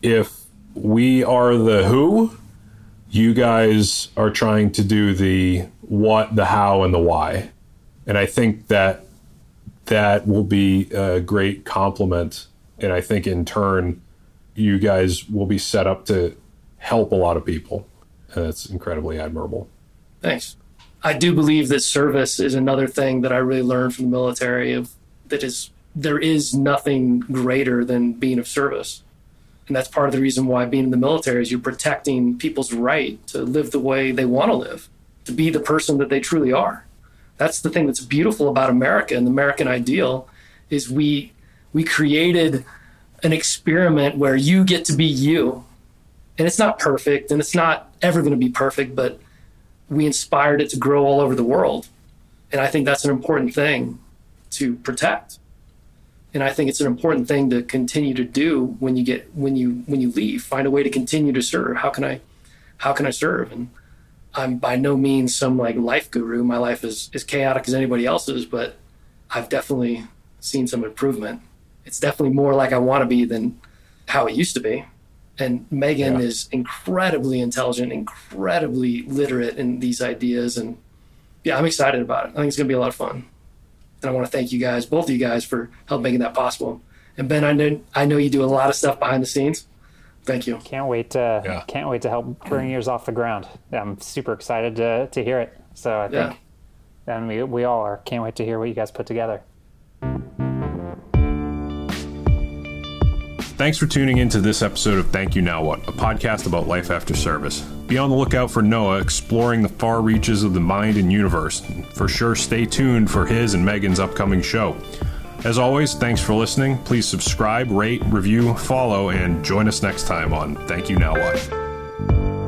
if we are the who, you guys are trying to do the what, the how, and the why. And I think that that will be a great complement. And I think in turn, you guys will be set up to help a lot of people. And that's incredibly admirable. Thanks. I do believe that service is another thing that I really learned from the military of that is there is nothing greater than being of service. And that's part of the reason why being in the military is you're protecting people's right to live the way they want to live, to be the person that they truly are. That's the thing that's beautiful about America and the American ideal is we we created an experiment where you get to be you. And it's not perfect and it's not ever going to be perfect, but we inspired it to grow all over the world. And I think that's an important thing to protect. And I think it's an important thing to continue to do when you get when you when you leave. Find a way to continue to serve. How can I how can I serve? And I'm by no means some like life guru. My life is as chaotic as anybody else's, but I've definitely seen some improvement. It's definitely more like I want to be than how it used to be. And Megan Yeah. is incredibly intelligent, incredibly literate in these ideas. And yeah, I'm excited about it. I think it's going to be a lot of fun. And I want to thank you guys, both of you guys, for helping making that possible. And Ben, I know, I know you do a lot of stuff behind the scenes. Thank you. Can't wait to Yeah. can't wait to help bring yours off the ground. I'm super excited to to hear it. So I Yeah. think, and we we all are. Can't wait to hear what you guys put together. Thanks for tuning in to this episode of Thank You Now What, a podcast about life after service. Be on the lookout for Noah exploring the far reaches of the mind and universe. For sure, stay tuned for his and Megan's upcoming show. As always, thanks for listening. Please subscribe, rate, review, follow, and join us next time on Thank You Now What.